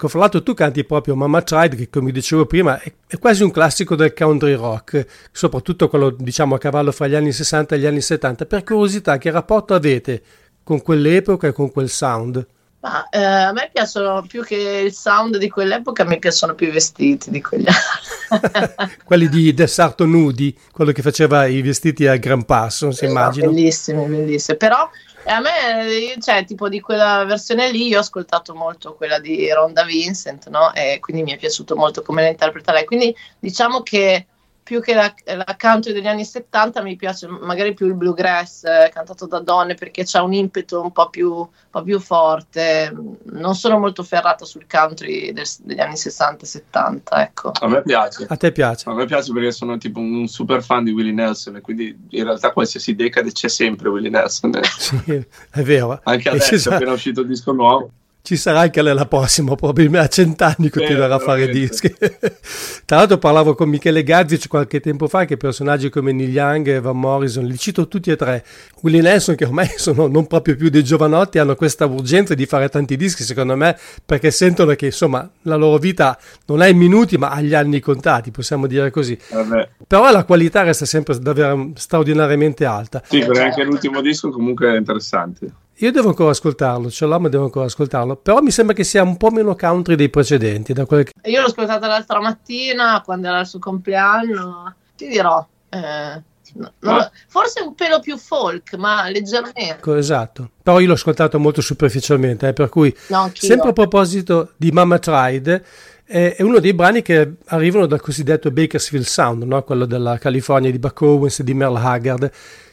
Ecco, fra l'altro tu canti proprio Mama Tried, che come dicevo prima è, è quasi un classico del country rock, soprattutto quello diciamo a cavallo fra gli anni 60 e gli anni 70. Per curiosità, che rapporto avete con quell'epoca e con quel sound?
Ma eh, a me piacciono più che il sound di quell'epoca, mi piacciono più i vestiti di quegli anni.
Quelli di De Sarto Nudi, quello che faceva i vestiti a gran passo, si
Esatto,
immagino.
Bellissimi, bellissimi. Però
E a me, io- cioè, tipo di quella versione lì, io ho ascoltato molto quella di Ronda Vincent, no? E quindi mi è piaciuto molto come la interpreta lei. Quindi diciamo che più che la, la country degli anni 70 mi piace magari più il bluegrass eh, cantato da donne perché c'ha un impeto un po' più, un po' più forte. Non sono molto ferrata sul country del- degli anni 60-70, ecco.
A me piace.
A te piace?
A me piace perché sono tipo un super fan di Willie Nelson e quindi in realtà qualsiasi decade c'è sempre Willie Nelson. eh.
Sì, è vero.
Anche
E
adesso,
sarà,
appena uscito il disco nuovo.
Ci sarà anche nella prossima, probabilmente a cent'anni continuerà a fare dischi. Tra l'altro parlavo con Michele Gazzic qualche tempo fa che personaggi come Neil Young e Van Morrison, li cito tutti e tre. Willie Nelson che ormai sono non proprio più dei giovanotti, hanno questa urgenza di fare tanti dischi secondo me perché sentono che insomma la loro vita non ha i minuti ma ha gli anni contati, possiamo dire così.
Vabbè.
Però la qualità resta sempre davvero straordinariamente alta.
Sì, perché anche l'ultimo disco comunque è interessante.
Io devo ancora ascoltarlo, ce l'ho ma devo ancora ascoltarlo, però mi sembra che sia un po' meno country dei precedenti, da quel che...
Io l'ho ascoltata l'altra mattina quando era il suo compleanno. Ti dirò, eh, no- lo- forse un pelo più folk, ma leggermente.
Ecco, esatto. Però io l'ho ascoltato molto superficialmente, eh, per cui
No,
sempre a proposito di Mama Tried, eh, è uno dei brani che arrivano dal cosiddetto Bakersfield Sound, no? quello della California di Buck Owens e di Merle Haggard.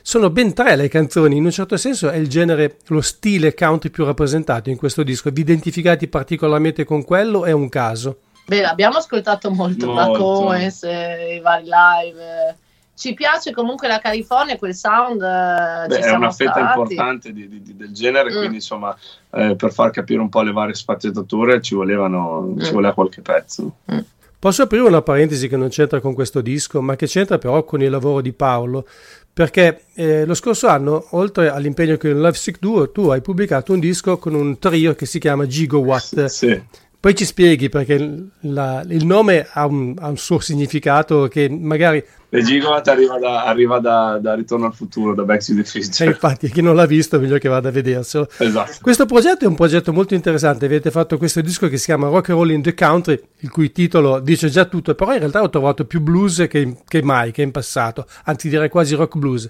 Sono ben tre le canzoni, in un certo senso è il genere, lo stile country più rappresentato in questo disco. Vi identificati particolarmente con quello? È un caso.
Beh, abbiamo ascoltato molto,
Molto.
Owens, i vari live. Ci piace comunque la California, quel sound. eh,
Beh,
ci
è
siamo
una fetta
stati.
importante di- di- di- del genere,
Mm.
quindi insomma, eh, per far capire un po' le varie sfaccettature ci, volevano, ci
Mm.
voleva qualche pezzo.
Posso aprire una parentesi che non c'entra con questo disco, ma che c'entra però con il lavoro di Paolo, perché eh, lo scorso anno, oltre all'impegno con il Love Sick Duo, tu hai pubblicato un disco con un trio che si chiama Gigawatt.
Sì.
Poi ci spieghi perché il, la- il nome ha un, ha un suo significato che magari,
E Gigawatt arriva, da, arriva da, da Ritorno al futuro, da Back to the
eh,
Future.
infatti, chi non l'ha visto è meglio che vada a vederselo.
Esatto.
Questo progetto è un progetto molto interessante, avete fatto questo disco che si chiama Rock and Roll in the Country, il cui titolo dice già tutto, però in realtà ho trovato più blues che, che mai, che in passato, anzi direi quasi rock blues.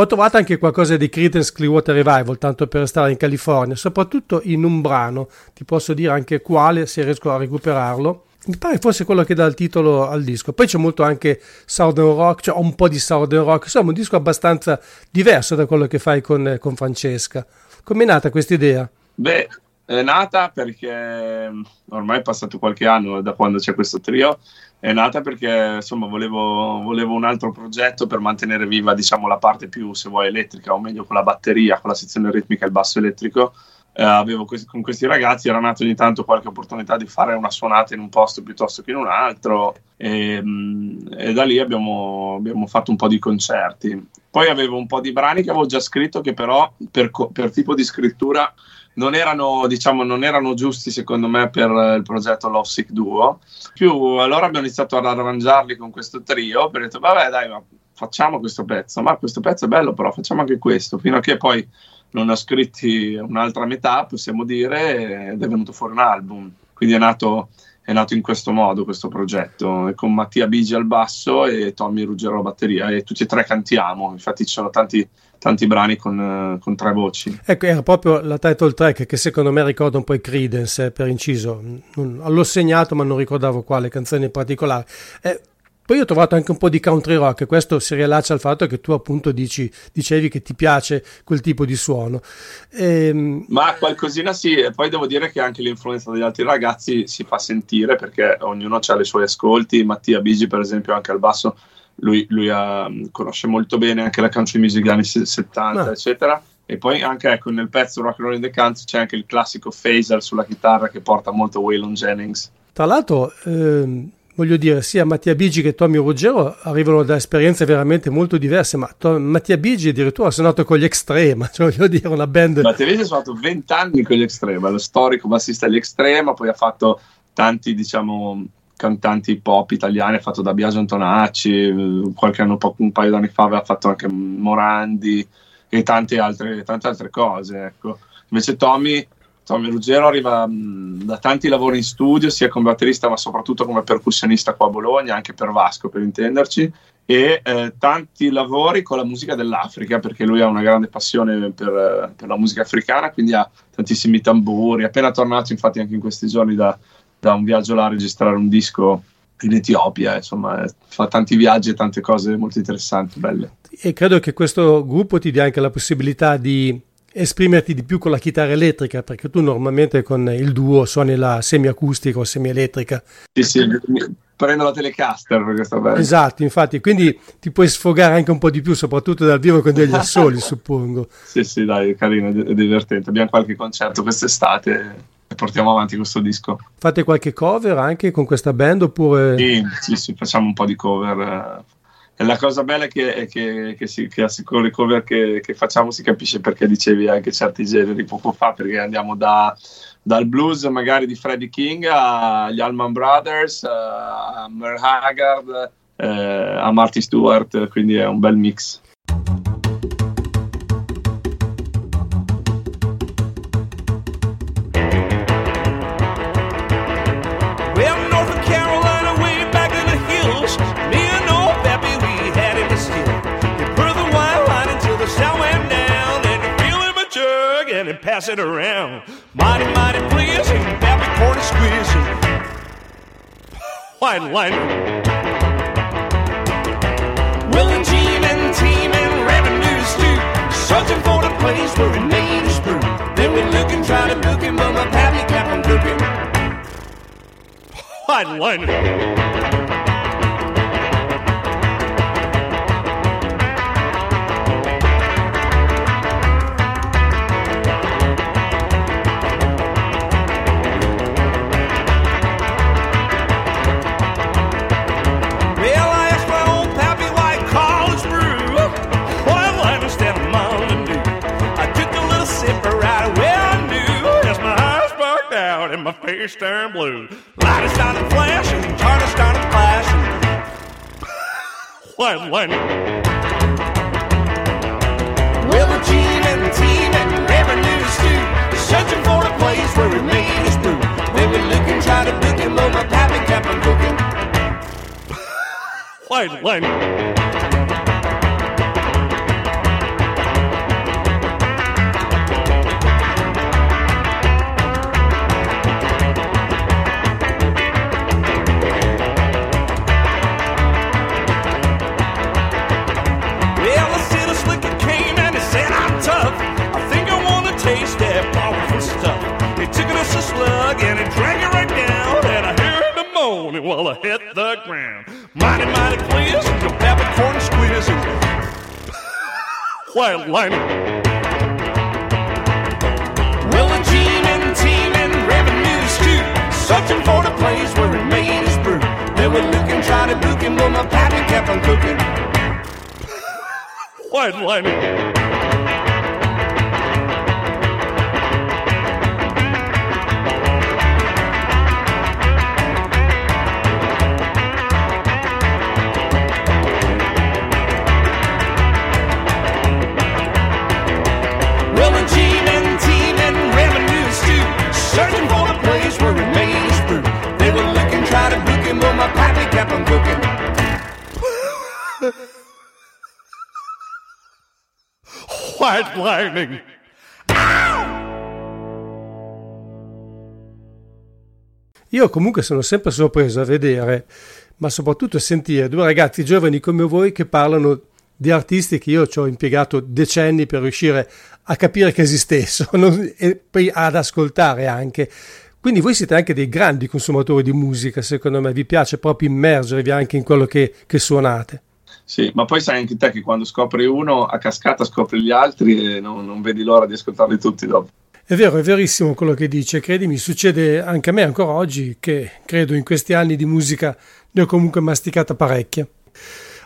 Ho trovato anche qualcosa di Creedence Clearwater Revival, tanto per stare in California, soprattutto in un brano, ti posso dire anche quale se riesco a recuperarlo. Mi pare fosse quello che dà il titolo al disco. Poi c'è molto anche Southern Rock, cioè un po' di Southern Rock, insomma un disco abbastanza diverso da quello che fai con, con Francesca. Com'è nata questa idea?
Beh, è nata perché ormai è passato qualche anno da quando c'è questo trio. È nata perché insomma volevo, volevo un altro progetto per mantenere viva diciamo la parte più se vuoi elettrica o meglio con la batteria, con la sezione ritmica e il basso elettrico. Eh, avevo questi- con questi ragazzi era nata ogni tanto qualche opportunità di fare una suonata in un posto piuttosto che in un altro e, mm, e da lì abbiamo, abbiamo fatto un po' di concerti. Poi avevo un po' di brani che avevo già scritto che però per, co- per tipo di scrittura non erano, diciamo, non erano giusti secondo me per eh, il progetto Love Sick Duo. Più allora abbiamo iniziato ad arrangiarli con questo trio. Per detto, vabbè, dai, ma facciamo questo pezzo. Ma questo pezzo è bello, però facciamo anche questo. Fino a che poi non ho scritti un'altra metà, possiamo dire, ed è venuto fuori un album. Quindi è nato, è nato in questo modo questo progetto, e con Mattia Bigi al basso e Tommy Ruggero alla batteria. E tutti e tre cantiamo. Infatti ci sono tanti, tanti brani con, eh, con tre voci.
Ecco, era proprio la title track che secondo me ricorda un po' i Creedence, eh, per inciso. Non- l'ho segnato ma non ricordavo quale canzone in particolare. Eh, poi ho trovato anche un po' di country rock, questo si riallaccia al fatto che tu appunto dici, dicevi che ti piace quel tipo di suono. Ehm,
Ma qualcosina sì, e poi devo dire che anche l'influenza degli altri ragazzi si fa sentire perché ognuno ha i suoi ascolti. Mattia Bigi, per esempio, anche al basso, lui, lui ha- conosce molto bene anche la country music degli anni se- 70,
Ah.
eccetera. E poi anche ecco, nel pezzo Rock and Roll in the Country c'è anche il classico phaser sulla chitarra che porta molto Waylon Jennings.
Tra l'altro, ehm, voglio dire, sia Mattia Bigi che Tommy Ruggero arrivano da esperienze veramente molto diverse, ma To- Mattia Bigi addirittura ha suonato con gli Extrema, cioè voglio dire, una band...
Mattia Bigi ha suonato 20 anni con gli Extrema, lo storico bassista degli Extrema, poi ha fatto tanti, diciamo, cantanti pop italiani, ha fatto da Biagio Antonacci, qualche anno, un paio d'anni fa aveva fatto anche Morandi e tante altre, tante altre cose, ecco. Invece Tommy, Tommy Ruggero arriva da tanti lavori in studio, sia come batterista ma soprattutto come percussionista qua a Bologna, anche per Vasco per intenderci, e eh, tanti lavori con la musica dell'Africa, perché lui ha una grande passione per, per la musica africana, quindi ha tantissimi tamburi. Appena tornato, infatti, anche in questi giorni da, da un viaggio là a registrare un disco in Etiopia, insomma, fa tanti viaggi e tante cose molto interessanti, belle.
E credo che questo gruppo ti dia anche la possibilità di esprimerti di più con la chitarra elettrica, perché tu normalmente con il duo suoni la semiacustica o semielettrica.
Sì, sì, prendo la Telecaster perché sta bene.
Esatto, infatti, quindi ti puoi sfogare anche un po' di più, soprattutto dal vivo con degli assoli, suppongo.
Sì, sì, dai, è carino, è divertente. Abbiamo qualche concerto quest'estate portiamo avanti questo disco.
Fate qualche cover anche con questa band oppure...
Sì, sì, sì, facciamo un po' di cover. eh. E la cosa bella è che, è che, che, si, che con le cover che, che facciamo si capisce perché dicevi anche certi generi poco fa, perché andiamo da, dal blues magari di Freddie King agli Allman Brothers, eh, a Merle Haggard, eh, a Marty Stewart, quindi è un bel mix.
Pass it around. Mighty, mighty pleasing, Pappy poured a squeezing. White liner. Well, the team and team and revenues too, searching for the place where it made his brew. Then we look and try to book him, but my Pappy kept on cooking. White liner. My face turned blue. Light is started flashing, turner started flashing. White liner. Well, the team and the team and revenues too, searching for a place where we made his brew. They were looking, trying to book him, but my pappy kept on cooking. White liner. A slug and he drank it right down. And I heard him moaning while I hit the ground. Mighty, mighty pleasing, the peppercorn squeezing. White liner. Well, the team and team and revenues too, searching for the place where he made his brew. They were looking, trying to book him, but my pappy kept on cooking. White liner. Kept on cooking. White lightning.
Io comunque sono sempre sorpreso a vedere, ma soprattutto a sentire due ragazzi giovani come voi che parlano di artisti che io ci ho impiegato decenni per riuscire a capire che esistessero e poi ad ascoltare anche. Quindi voi siete anche dei grandi consumatori di musica, secondo me, vi piace proprio immergervi anche in quello che, che suonate.
Sì, ma poi sai anche te che quando scopri uno a cascata scopri gli altri e non, non vedi l'ora di ascoltarli tutti dopo.
È vero, è verissimo quello che dice, credimi, succede anche a me ancora oggi che credo in questi anni di musica ne ho comunque masticata parecchia.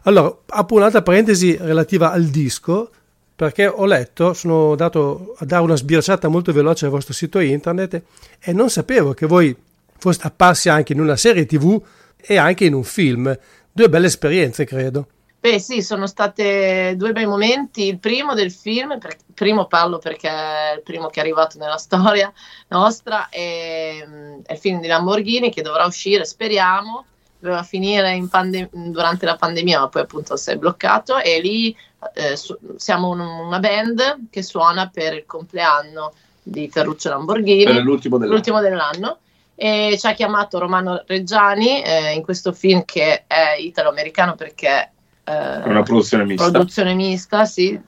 Allora, apro un'altra parentesi relativa al disco, perché ho letto, sono andato a dare una sbirciata molto veloce al vostro sito internet e non sapevo che voi foste apparsi anche in una serie tv e anche in un film. Due belle esperienze, credo.
Beh sì, sono state due bei momenti. Il primo del film, per- primo parlo perché è il primo che è arrivato nella storia nostra, è, è il film di Lamborghini che dovrà uscire, speriamo, doveva finire in pande- durante la pandemia, ma poi appunto si è bloccato e lì eh, su- siamo un- una band che suona per il compleanno di Ferruccio Lamborghini,
Per l'ultimo dell'anno.
l'ultimo dell'anno. E ci ha chiamato Romano Reggiani eh, in questo film che è italo-americano perché eh,
È una produzione mista.
produzione mista, sì.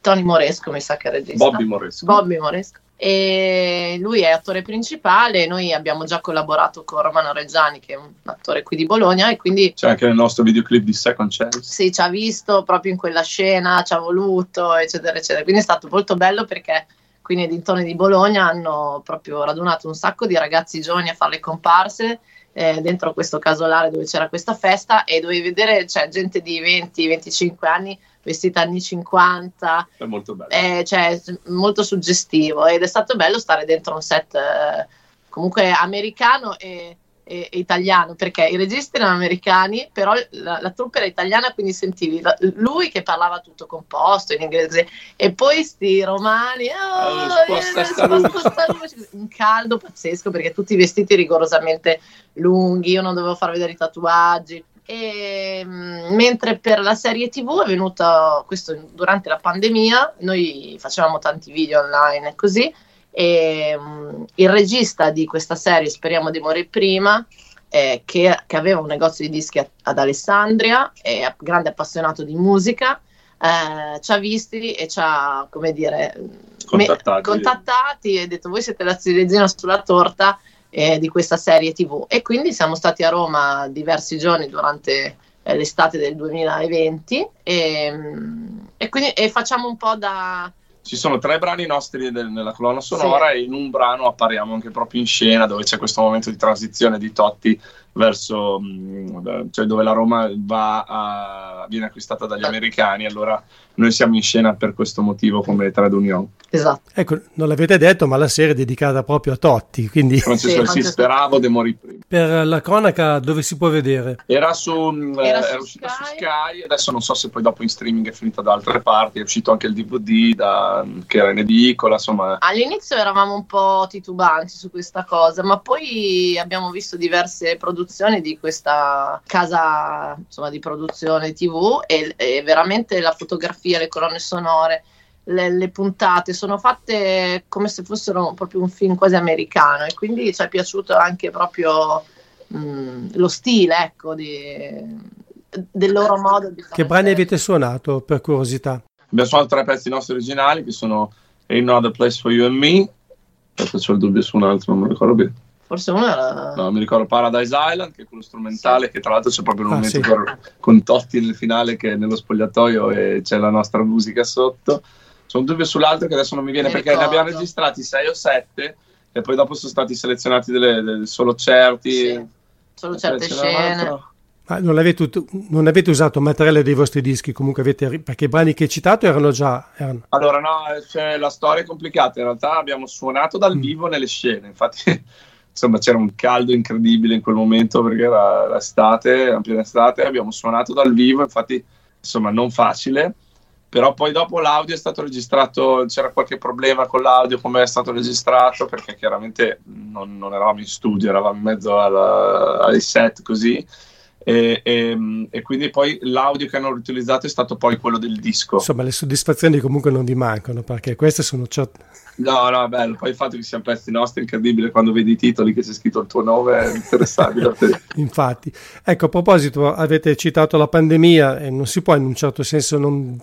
Tony Moresco mi sa che è regista.
Bobby Moresco.
Bobby Moresco. E lui è attore principale, noi abbiamo già collaborato con Romano Reggiani che è un attore qui di Bologna e quindi
C'è anche nel nostro videoclip di Second Chance.
sì, ci ha visto proprio in quella scena, ci ha voluto, eccetera, eccetera. Quindi è stato molto bello perché qui nei dintorni di Bologna hanno proprio radunato un sacco di ragazzi giovani a fare le comparse eh, dentro questo casolare dove c'era questa festa e dovevi vedere cioè, gente di 20-25 anni vestita anni 50,
È molto bello.
eh, cioè, molto suggestivo ed è stato bello stare dentro un set eh, comunque americano e, e- e italiano perché i registi erano americani però la, la troupe era italiana quindi sentivi la- lui che parlava tutto composto in inglese e poi sti romani
Oh,
"Oh,
sposta
eh,
sta
sposta
luce."
sta luce", un caldo pazzesco perché tutti vestiti rigorosamente lunghi io non dovevo far vedere i tatuaggi e, mm, mentre per la serie tv è venuta questo durante la pandemia noi facevamo tanti video online e così e mm, il regista di questa serie speriamo di morire prima eh, che, che aveva un negozio di dischi a- ad Alessandria è grande appassionato di musica eh, ci ha visti e ci ha come dire me-
Contattati.
contattati e ha detto voi siete la ciliegina sulla torta eh, di questa serie tv e quindi siamo stati a Roma diversi giorni durante eh, l'estate del 2020 e, mm, e quindi e facciamo un po' da
Ci sono tre brani nostri del- nella colonna sonora e in un brano appariamo anche proprio in scena dove c'è questo momento di transizione di Totti verso, mh, cioè dove la Roma va a- viene acquistata dagli americani, allora noi siamo in scena per questo motivo come Trade Union.
esatto
Ecco, non l'avete detto, ma la serie è dedicata proprio a Totti, quindi
Francesco
Sì,
sì, speravo de morì prima.
per la cronaca dove si può vedere?
Era su
Era
eh,
su
era uscita su
Sky.
Sky, adesso non so se poi dopo in streaming è finita da altre parti, è uscito anche il DVD da- che era in edicola, insomma
All'inizio eravamo un po' titubanti su questa cosa, ma poi abbiamo visto diverse produzioni di questa casa insomma, di produzione TV e, e veramente la fotografia, le colonne sonore, le, le puntate sono fatte come se fossero proprio un film quasi americano e quindi ci è piaciuto anche proprio mh, lo stile ecco, di- del loro modo di fare.
Che brani avete suonato per curiosità?
Abbiamo suonato tre pezzi nostri originali che sono Ain't No Other Place for You and Me. Aspetta, c'ho il dubbio su un altro, non mi ricordo bene.
Forse uno era...
No, mi ricordo Paradise Island, che è quello strumentale, che tra l'altro c'è proprio un
Ah,
momento
sì.
con, con Totti nel finale che è nello spogliatoio e c'è la nostra musica sotto. Un dubbio sull'altro che adesso non mi viene
Mi
perché ne
ricordo.
abbiamo registrati 6 o 7 e poi dopo sono stati selezionati delle, delle- solo certi.
Sì, solo certe scene.
Ma non avete, non avete usato materiale dei vostri dischi, comunque avete, perché i brani che hai citato erano già... erano-
Allora, no, cioè, la storia è complicata. In realtà abbiamo suonato dal
Mm.
vivo nelle scene. Infatti, insomma, c'era un caldo incredibile in quel momento perché era l'estate, era piena estate. Abbiamo suonato dal vivo, infatti, insomma, non facile. Però poi dopo l'audio è stato registrato, c'era qualche problema con l'audio, come è stato registrato, perché chiaramente non, non eravamo in studio, eravamo in mezzo alla- ai set così. E, e- e quindi poi l'audio che hanno riutilizzato è stato poi quello del disco.
Insomma, le soddisfazioni comunque non vi mancano, perché queste sono certe...
No, no, bello. Poi il fatto che siano pezzi nostri è incredibile quando vedi i titoli che c'è scritto il tuo nome è interessante.
Infatti, ecco, a proposito, avete citato la pandemia e non si può in un certo senso non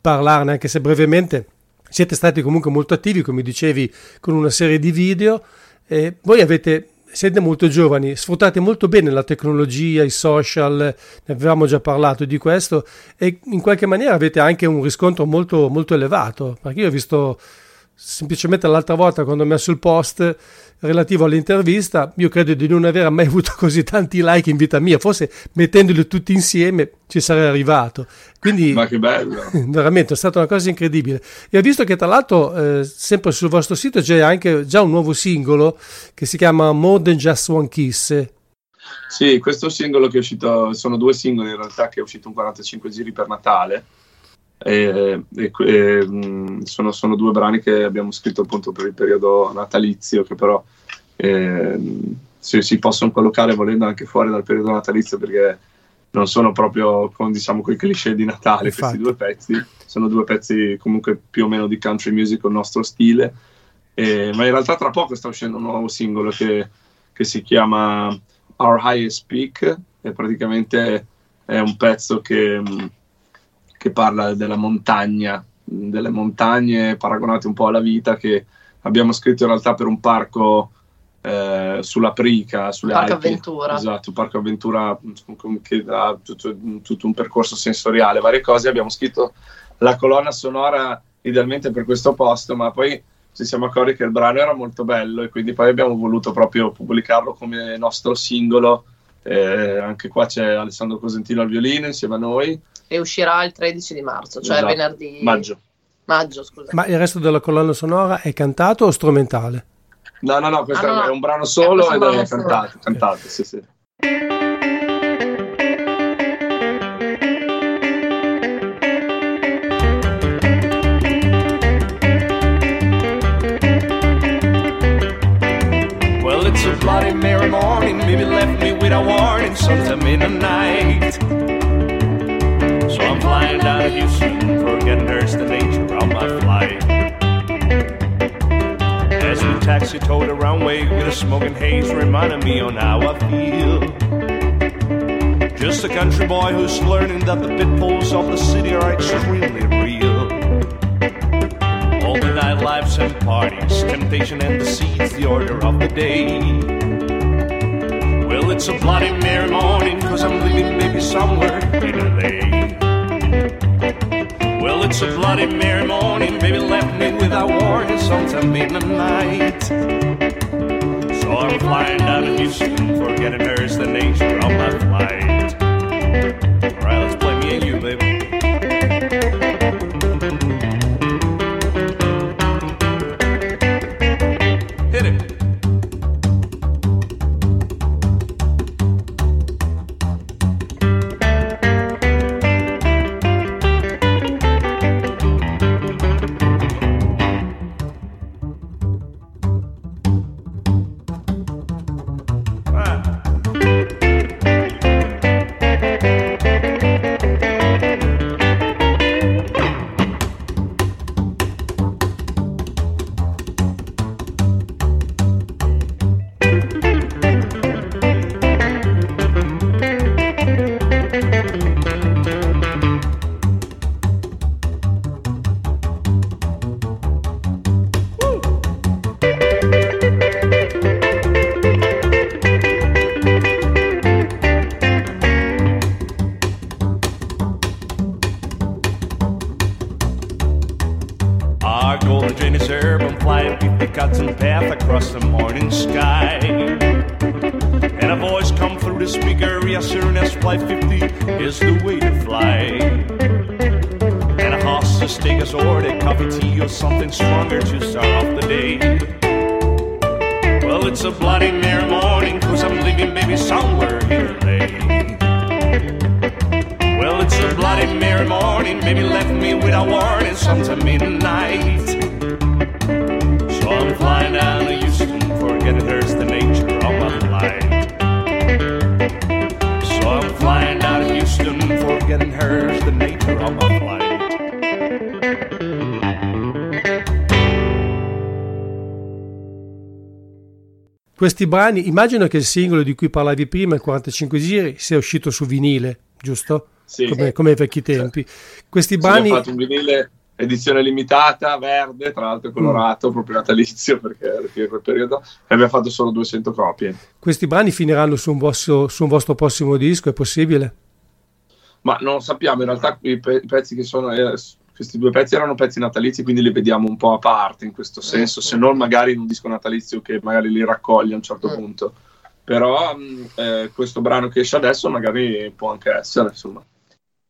parlarne, anche se brevemente. Siete stati comunque molto attivi, come dicevi, con una serie di video. E voi avete, siete molto giovani, sfruttate molto bene la tecnologia, i social, ne avevamo già parlato di questo, e in qualche maniera avete anche un riscontro molto, molto elevato. Perché io ho visto semplicemente l'altra volta quando ho messo il post relativo all'intervista, io credo di non aver mai avuto così tanti like in vita mia, forse mettendoli tutti insieme ci sarei arrivato. Quindi
Ma che bello.
veramente è stata una cosa incredibile. E ho visto che tra l'altro eh, sempre sul vostro sito c'è anche già un nuovo singolo che si chiama More Than Just One Kiss.
Sì, questo singolo che è uscito, sono due singoli in realtà che è uscito un 45 giri per Natale. E, e- e, mh, sono, sono due brani che abbiamo scritto appunto per il periodo natalizio che però ehm, si, si possono collocare volendo anche fuori dal periodo natalizio perché non sono proprio con diciamo quei cliché di Natale
Infatti.
questi due pezzi sono due pezzi comunque più o meno di country music il nostro stile ma in realtà tra poco sta uscendo un nuovo singolo che, che si chiama Our Highest Peak e praticamente è un pezzo che, mh, che parla della montagna delle montagne paragonate un po' alla vita che abbiamo scritto in realtà per un parco eh, sulla Prica, sulle
Parco
Alpi.
Avventura.
Esatto, Parco Avventura mh, che ha tutto, tutto un percorso sensoriale, varie cose. Abbiamo scritto la colonna sonora idealmente per questo posto, ma poi ci siamo accorti che il brano era molto bello e quindi poi abbiamo voluto proprio pubblicarlo come nostro singolo. Eh, anche qua c'è Alessandro Cosentino al violino insieme a noi.
E uscirà il 13 di marzo, cioè
Esatto.
venerdì
Maggio.
Maggio, scusa.
Ma il resto della colonna sonora è cantato o strumentale?
No, no, no, questo
Ah, no,
è un brano solo
è
ed è
brano solo.
cantato, cantato, sì, sì.
Bloody Mary morning, maybe left me with a warning sometime in the night. I'm flying down to Houston, forgetting there's the nature of my flight. As we taxi toward the runway a smoking haze reminding me on how I feel. Just a country boy who's learning that the pitfalls of the city are extremely real. All the nightlives and parties, temptation and deceit's the order of the day. Well, it's a bloody merry morning, cause I'm leaving maybe somewhere in LA. Well, it's a bloody merry morning, baby left me without warning sometime in the night. So I'm flying down to Houston, forgetting there's the nature of my flight.
Questi brani, immagino che il singolo di cui parlavi prima, il 45 giri, sia uscito su vinile, giusto?
Sì.
Come, come ai vecchi tempi. Questi
Sì,
brani,
Abbiamo fatto un vinile edizione limitata, verde, tra l'altro colorato, proprio natalizio perché era di quel periodo, e abbiamo fatto solo 200 copie.
questi brani finiranno su un, vostro, su un vostro prossimo disco, è possibile?
Ma non sappiamo, in realtà i, pe- i pezzi che sono, eh, questi due pezzi erano pezzi natalizi, quindi li vediamo un po' a parte in questo senso, se non magari in un disco natalizio che magari li raccoglie a un certo
Mm.
punto. Però mh, eh, questo brano che esce adesso magari può anche essere, insomma.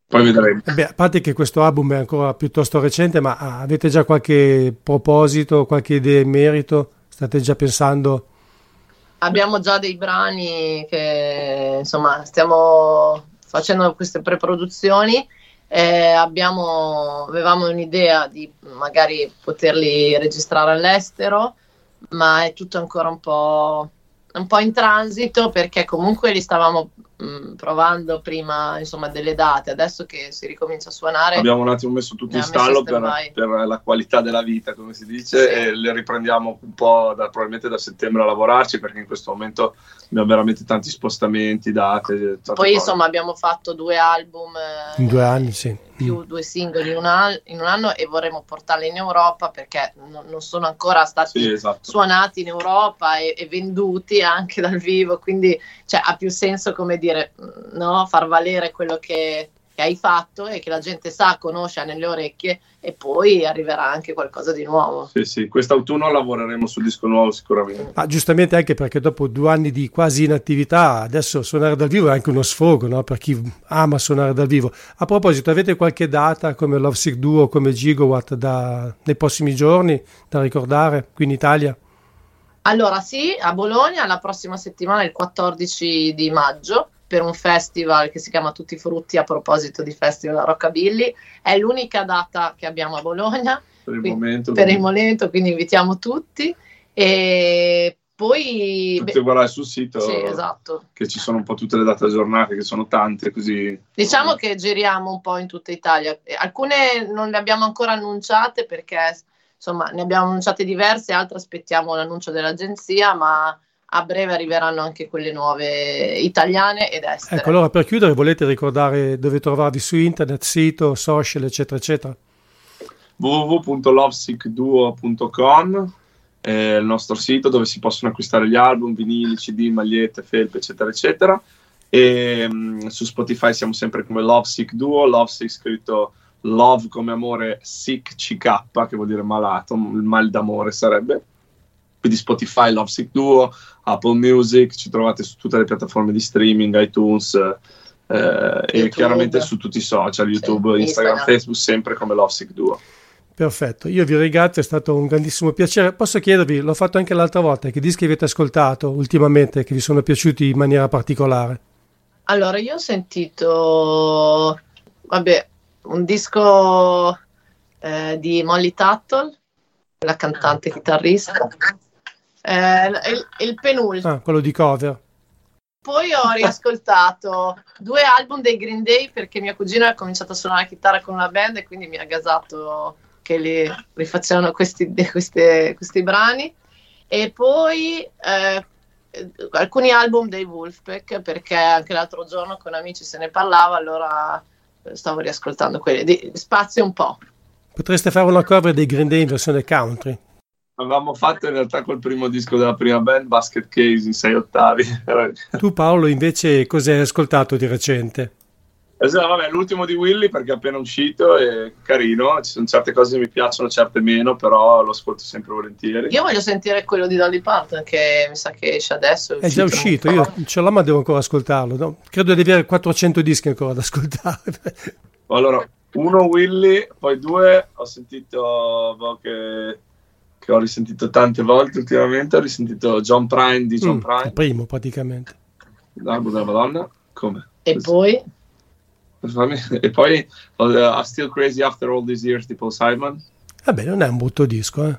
Poi vedremo.
Eh beh, a parte che questo album è ancora piuttosto recente, ma ah, avete già qualche proposito, qualche idea in merito? State già pensando?
Abbiamo già dei brani che insomma stiamo facendo queste preproduzioni. Eh, abbiamo, avevamo un'idea di magari poterli registrare all'estero, ma è tutto ancora un po' un po' in transito perché comunque li stavamo mh, provando prima insomma delle date, adesso che si ricomincia a suonare.
Abbiamo un attimo messo tutto in stallo per, per la qualità della vita, come si dice,
Sì.
e le riprendiamo un po' da, probabilmente da settembre a lavorarci perché in questo momento abbiamo veramente tanti spostamenti, date.
Poi
cose.
insomma abbiamo fatto due album eh,
In due anni, sì.
più due singoli in un, an- in un anno e vorremmo portarli in Europa perché non, non sono ancora stati
Sì, esatto.
suonati in Europa e, e venduti anche dal vivo, quindi cioè, ha più senso come dire, mh, no? far valere quello che, che hai fatto e che la gente sa, conosce, ha nelle orecchie e poi arriverà anche qualcosa di nuovo.
Sì, sì. Quest'autunno lavoreremo sul disco nuovo sicuramente.
Ma giustamente anche perché dopo due anni di quasi inattività, adesso suonare dal vivo è anche uno sfogo no? per chi ama suonare dal vivo. A proposito, avete qualche data come Love Sick Duo, come Gigawatt da, nei prossimi giorni da ricordare qui in Italia?
Allora sì, a Bologna la prossima settimana, il 14 di maggio, per un festival che si chiama Tutti i Frutti a proposito di Festival Rockabilly. È l'unica data che abbiamo a Bologna
Per il
Qui-
momento.
per il momento, quindi invitiamo tutti. E poi...
Potete guardare sul sito
sì, esatto.
che ci sono un po' tutte le date aggiornate, che sono tante, così.
Diciamo che giriamo un po' in tutta Italia. Alcune non le abbiamo ancora annunciate perché insomma ne abbiamo annunciate diverse, altre aspettiamo l'annuncio dell'agenzia, ma a breve arriveranno anche quelle nuove italiane ed estere.
Ecco, allora per chiudere volete ricordare dove trovarvi su internet, sito, social, eccetera, eccetera?
www.lovesickduo.com è il nostro sito dove si possono acquistare gli album, vinili, cd, magliette, felpe, eccetera, eccetera. E mm, su Spotify siamo sempre come Lovesick Duo, Lovesick scritto Love come amore, Sick CK, che vuol dire malato, il mal d'amore sarebbe. Quindi Spotify, Lovesick Duo, Apple Music, ci trovate su tutte le piattaforme di streaming, iTunes eh, e chiaramente su tutti i social, YouTube,
Sì,
Instagram,
Instagram.
Facebook, sempre come Lovesick Duo.
Perfetto, io vi ringrazio, è stato un grandissimo piacere. Posso chiedervi, l'ho fatto anche l'altra volta, che dischi avete ascoltato ultimamente che vi sono piaciuti in maniera particolare?
Allora, io ho sentito, vabbè, un disco eh, di Molly Tuttle, la cantante chitarrista, eh, il, il penultimo.
Ah, quello di cover.
Poi ho riascoltato due album dei Green Day perché mia cugina ha cominciato a suonare la chitarra con una band e quindi mi ha gasato che li rifacevano questi, queste- questi brani. E poi eh, alcuni album dei Wolfpack perché anche l'altro giorno con amici se ne parlava, allora stavo riascoltando quelli. Di, spazio un po'.
Potreste fare una cover dei Green Day in versione country.
Avevamo fatto in realtà col primo disco della prima band, Basket Case in 6 ottavi.
Tu Paolo invece cosa hai ascoltato di recente?
Esatto, vabbè, l'ultimo di Willy perché è appena uscito è carino, ci sono certe cose che mi piacciono, certe meno, però lo ascolto sempre volentieri.
Io voglio sentire quello di Dolly Parton che mi sa che esce adesso.
È già uscito, io ce l'ho ma devo ancora ascoltarlo. no? Credo di avere 400 dischi ancora da ascoltare.
Allora, uno Willy, poi due ho sentito boh, che, che ho risentito tante volte ultimamente, ho risentito John Prine di John
Mm,
Prine,
il primo praticamente.
l'album della Madonna, come?
E poi?
E poi uh, I'm Still Crazy After All These Years di Paul Simon
Vabbè, non è un brutto disco, eh.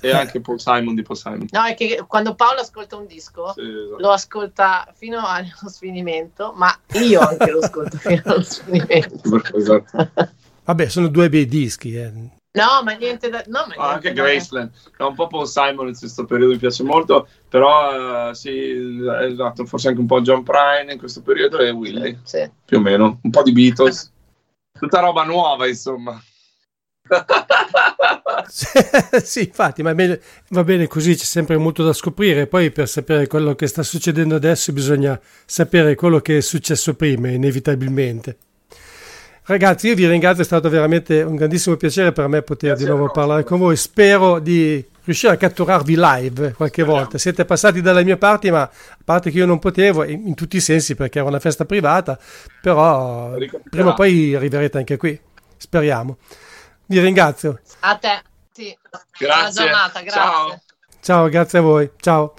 e anche Paul Simon di Paul Simon.
No, è che quando Paolo ascolta un disco
Sì, esatto.
lo ascolta fino allo sfinimento, ma io anche lo ascolto fino allo sfinimento.
Esatto.
Vabbè, sono due bei dischi. eh.
No, ma niente da... No, ma
Ah, anche
niente da-
Graceland è un po' Paul Simon in questo periodo mi piace molto però eh, sì esatto forse anche un po' John Prine in questo periodo e Willy
Sì.
più o meno un po' di Beatles tutta roba nuova insomma
sì, infatti, ma bene- va bene così, c'è sempre molto da scoprire. Poi per sapere quello che sta succedendo adesso bisogna sapere quello che è successo prima, inevitabilmente. Ragazzi, io vi ringrazio, è stato veramente un grandissimo piacere per me poter
Grazie
di nuovo parlare con voi. Spero di riuscire a catturarvi live qualche volta. Siete passati dalle mie parti, ma a parte che io non potevo, in, in tutti i sensi perché era una festa privata, però prima o poi arriverete anche qui. Speriamo. Vi ringrazio.
A te. Sì. Buona
Grazie.
giornata, grazie.
Ciao.
Ciao, grazie a voi. Ciao.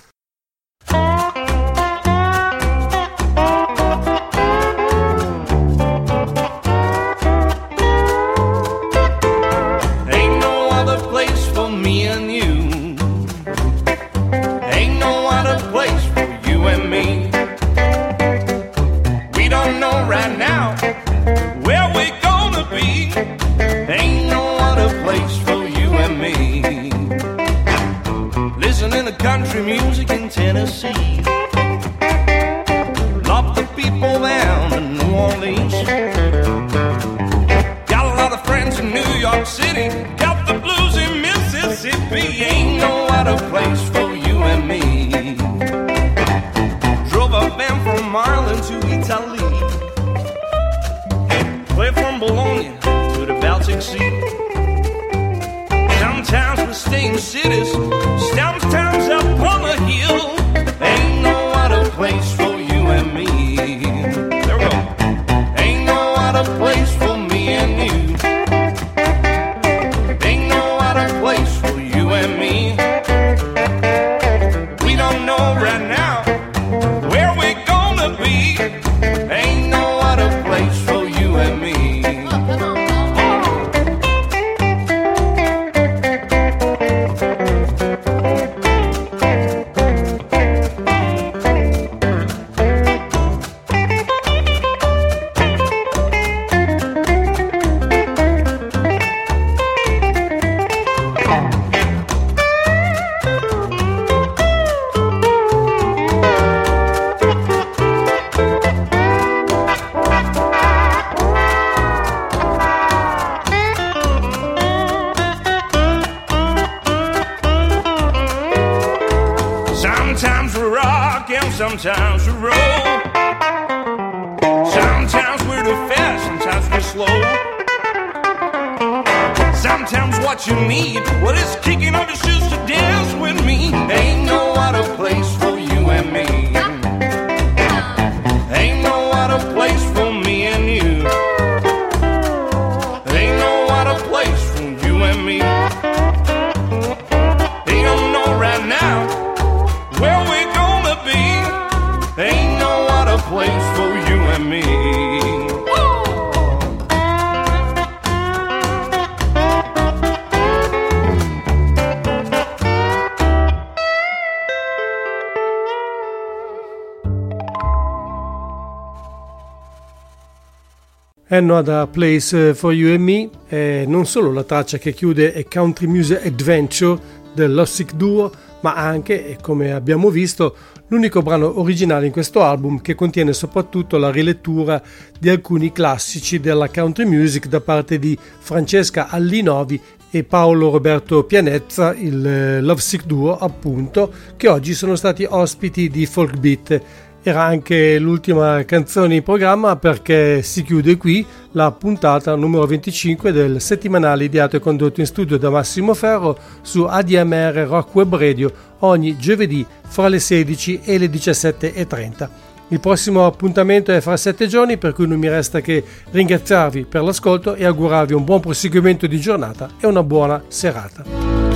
Tennessee. Love the people down in New Orleans. Got a lot of friends in New York City. Got the blues in Mississippi. Ain't no other place for you and me. Drove a van from Ireland to Italy. Play from Bologna to the Baltic Sea. Sometimes we stay in cities, sometimes And No Other Place for You and Me
è non solo la traccia che chiude A Country Music Adventure del Duo, ma anche, come abbiamo visto, l'unico brano originale in questo album che contiene soprattutto la rilettura di alcuni classici della country music da parte di Francesca Allinovi e Paolo Roberto Pianezza, il Lovesick Duo appunto, che oggi sono stati ospiti di Folk Beat. Era anche l'ultima canzone in programma perché si chiude qui la puntata numero 25 del settimanale ideato e condotto in studio da Massimo Ferro su ADMR Rock Web Radio ogni giovedì fra le 16 e le 17.30. Il prossimo appuntamento è fra sette giorni per cui non mi resta che ringraziarvi per l'ascolto e augurarvi un buon proseguimento di giornata e una buona serata.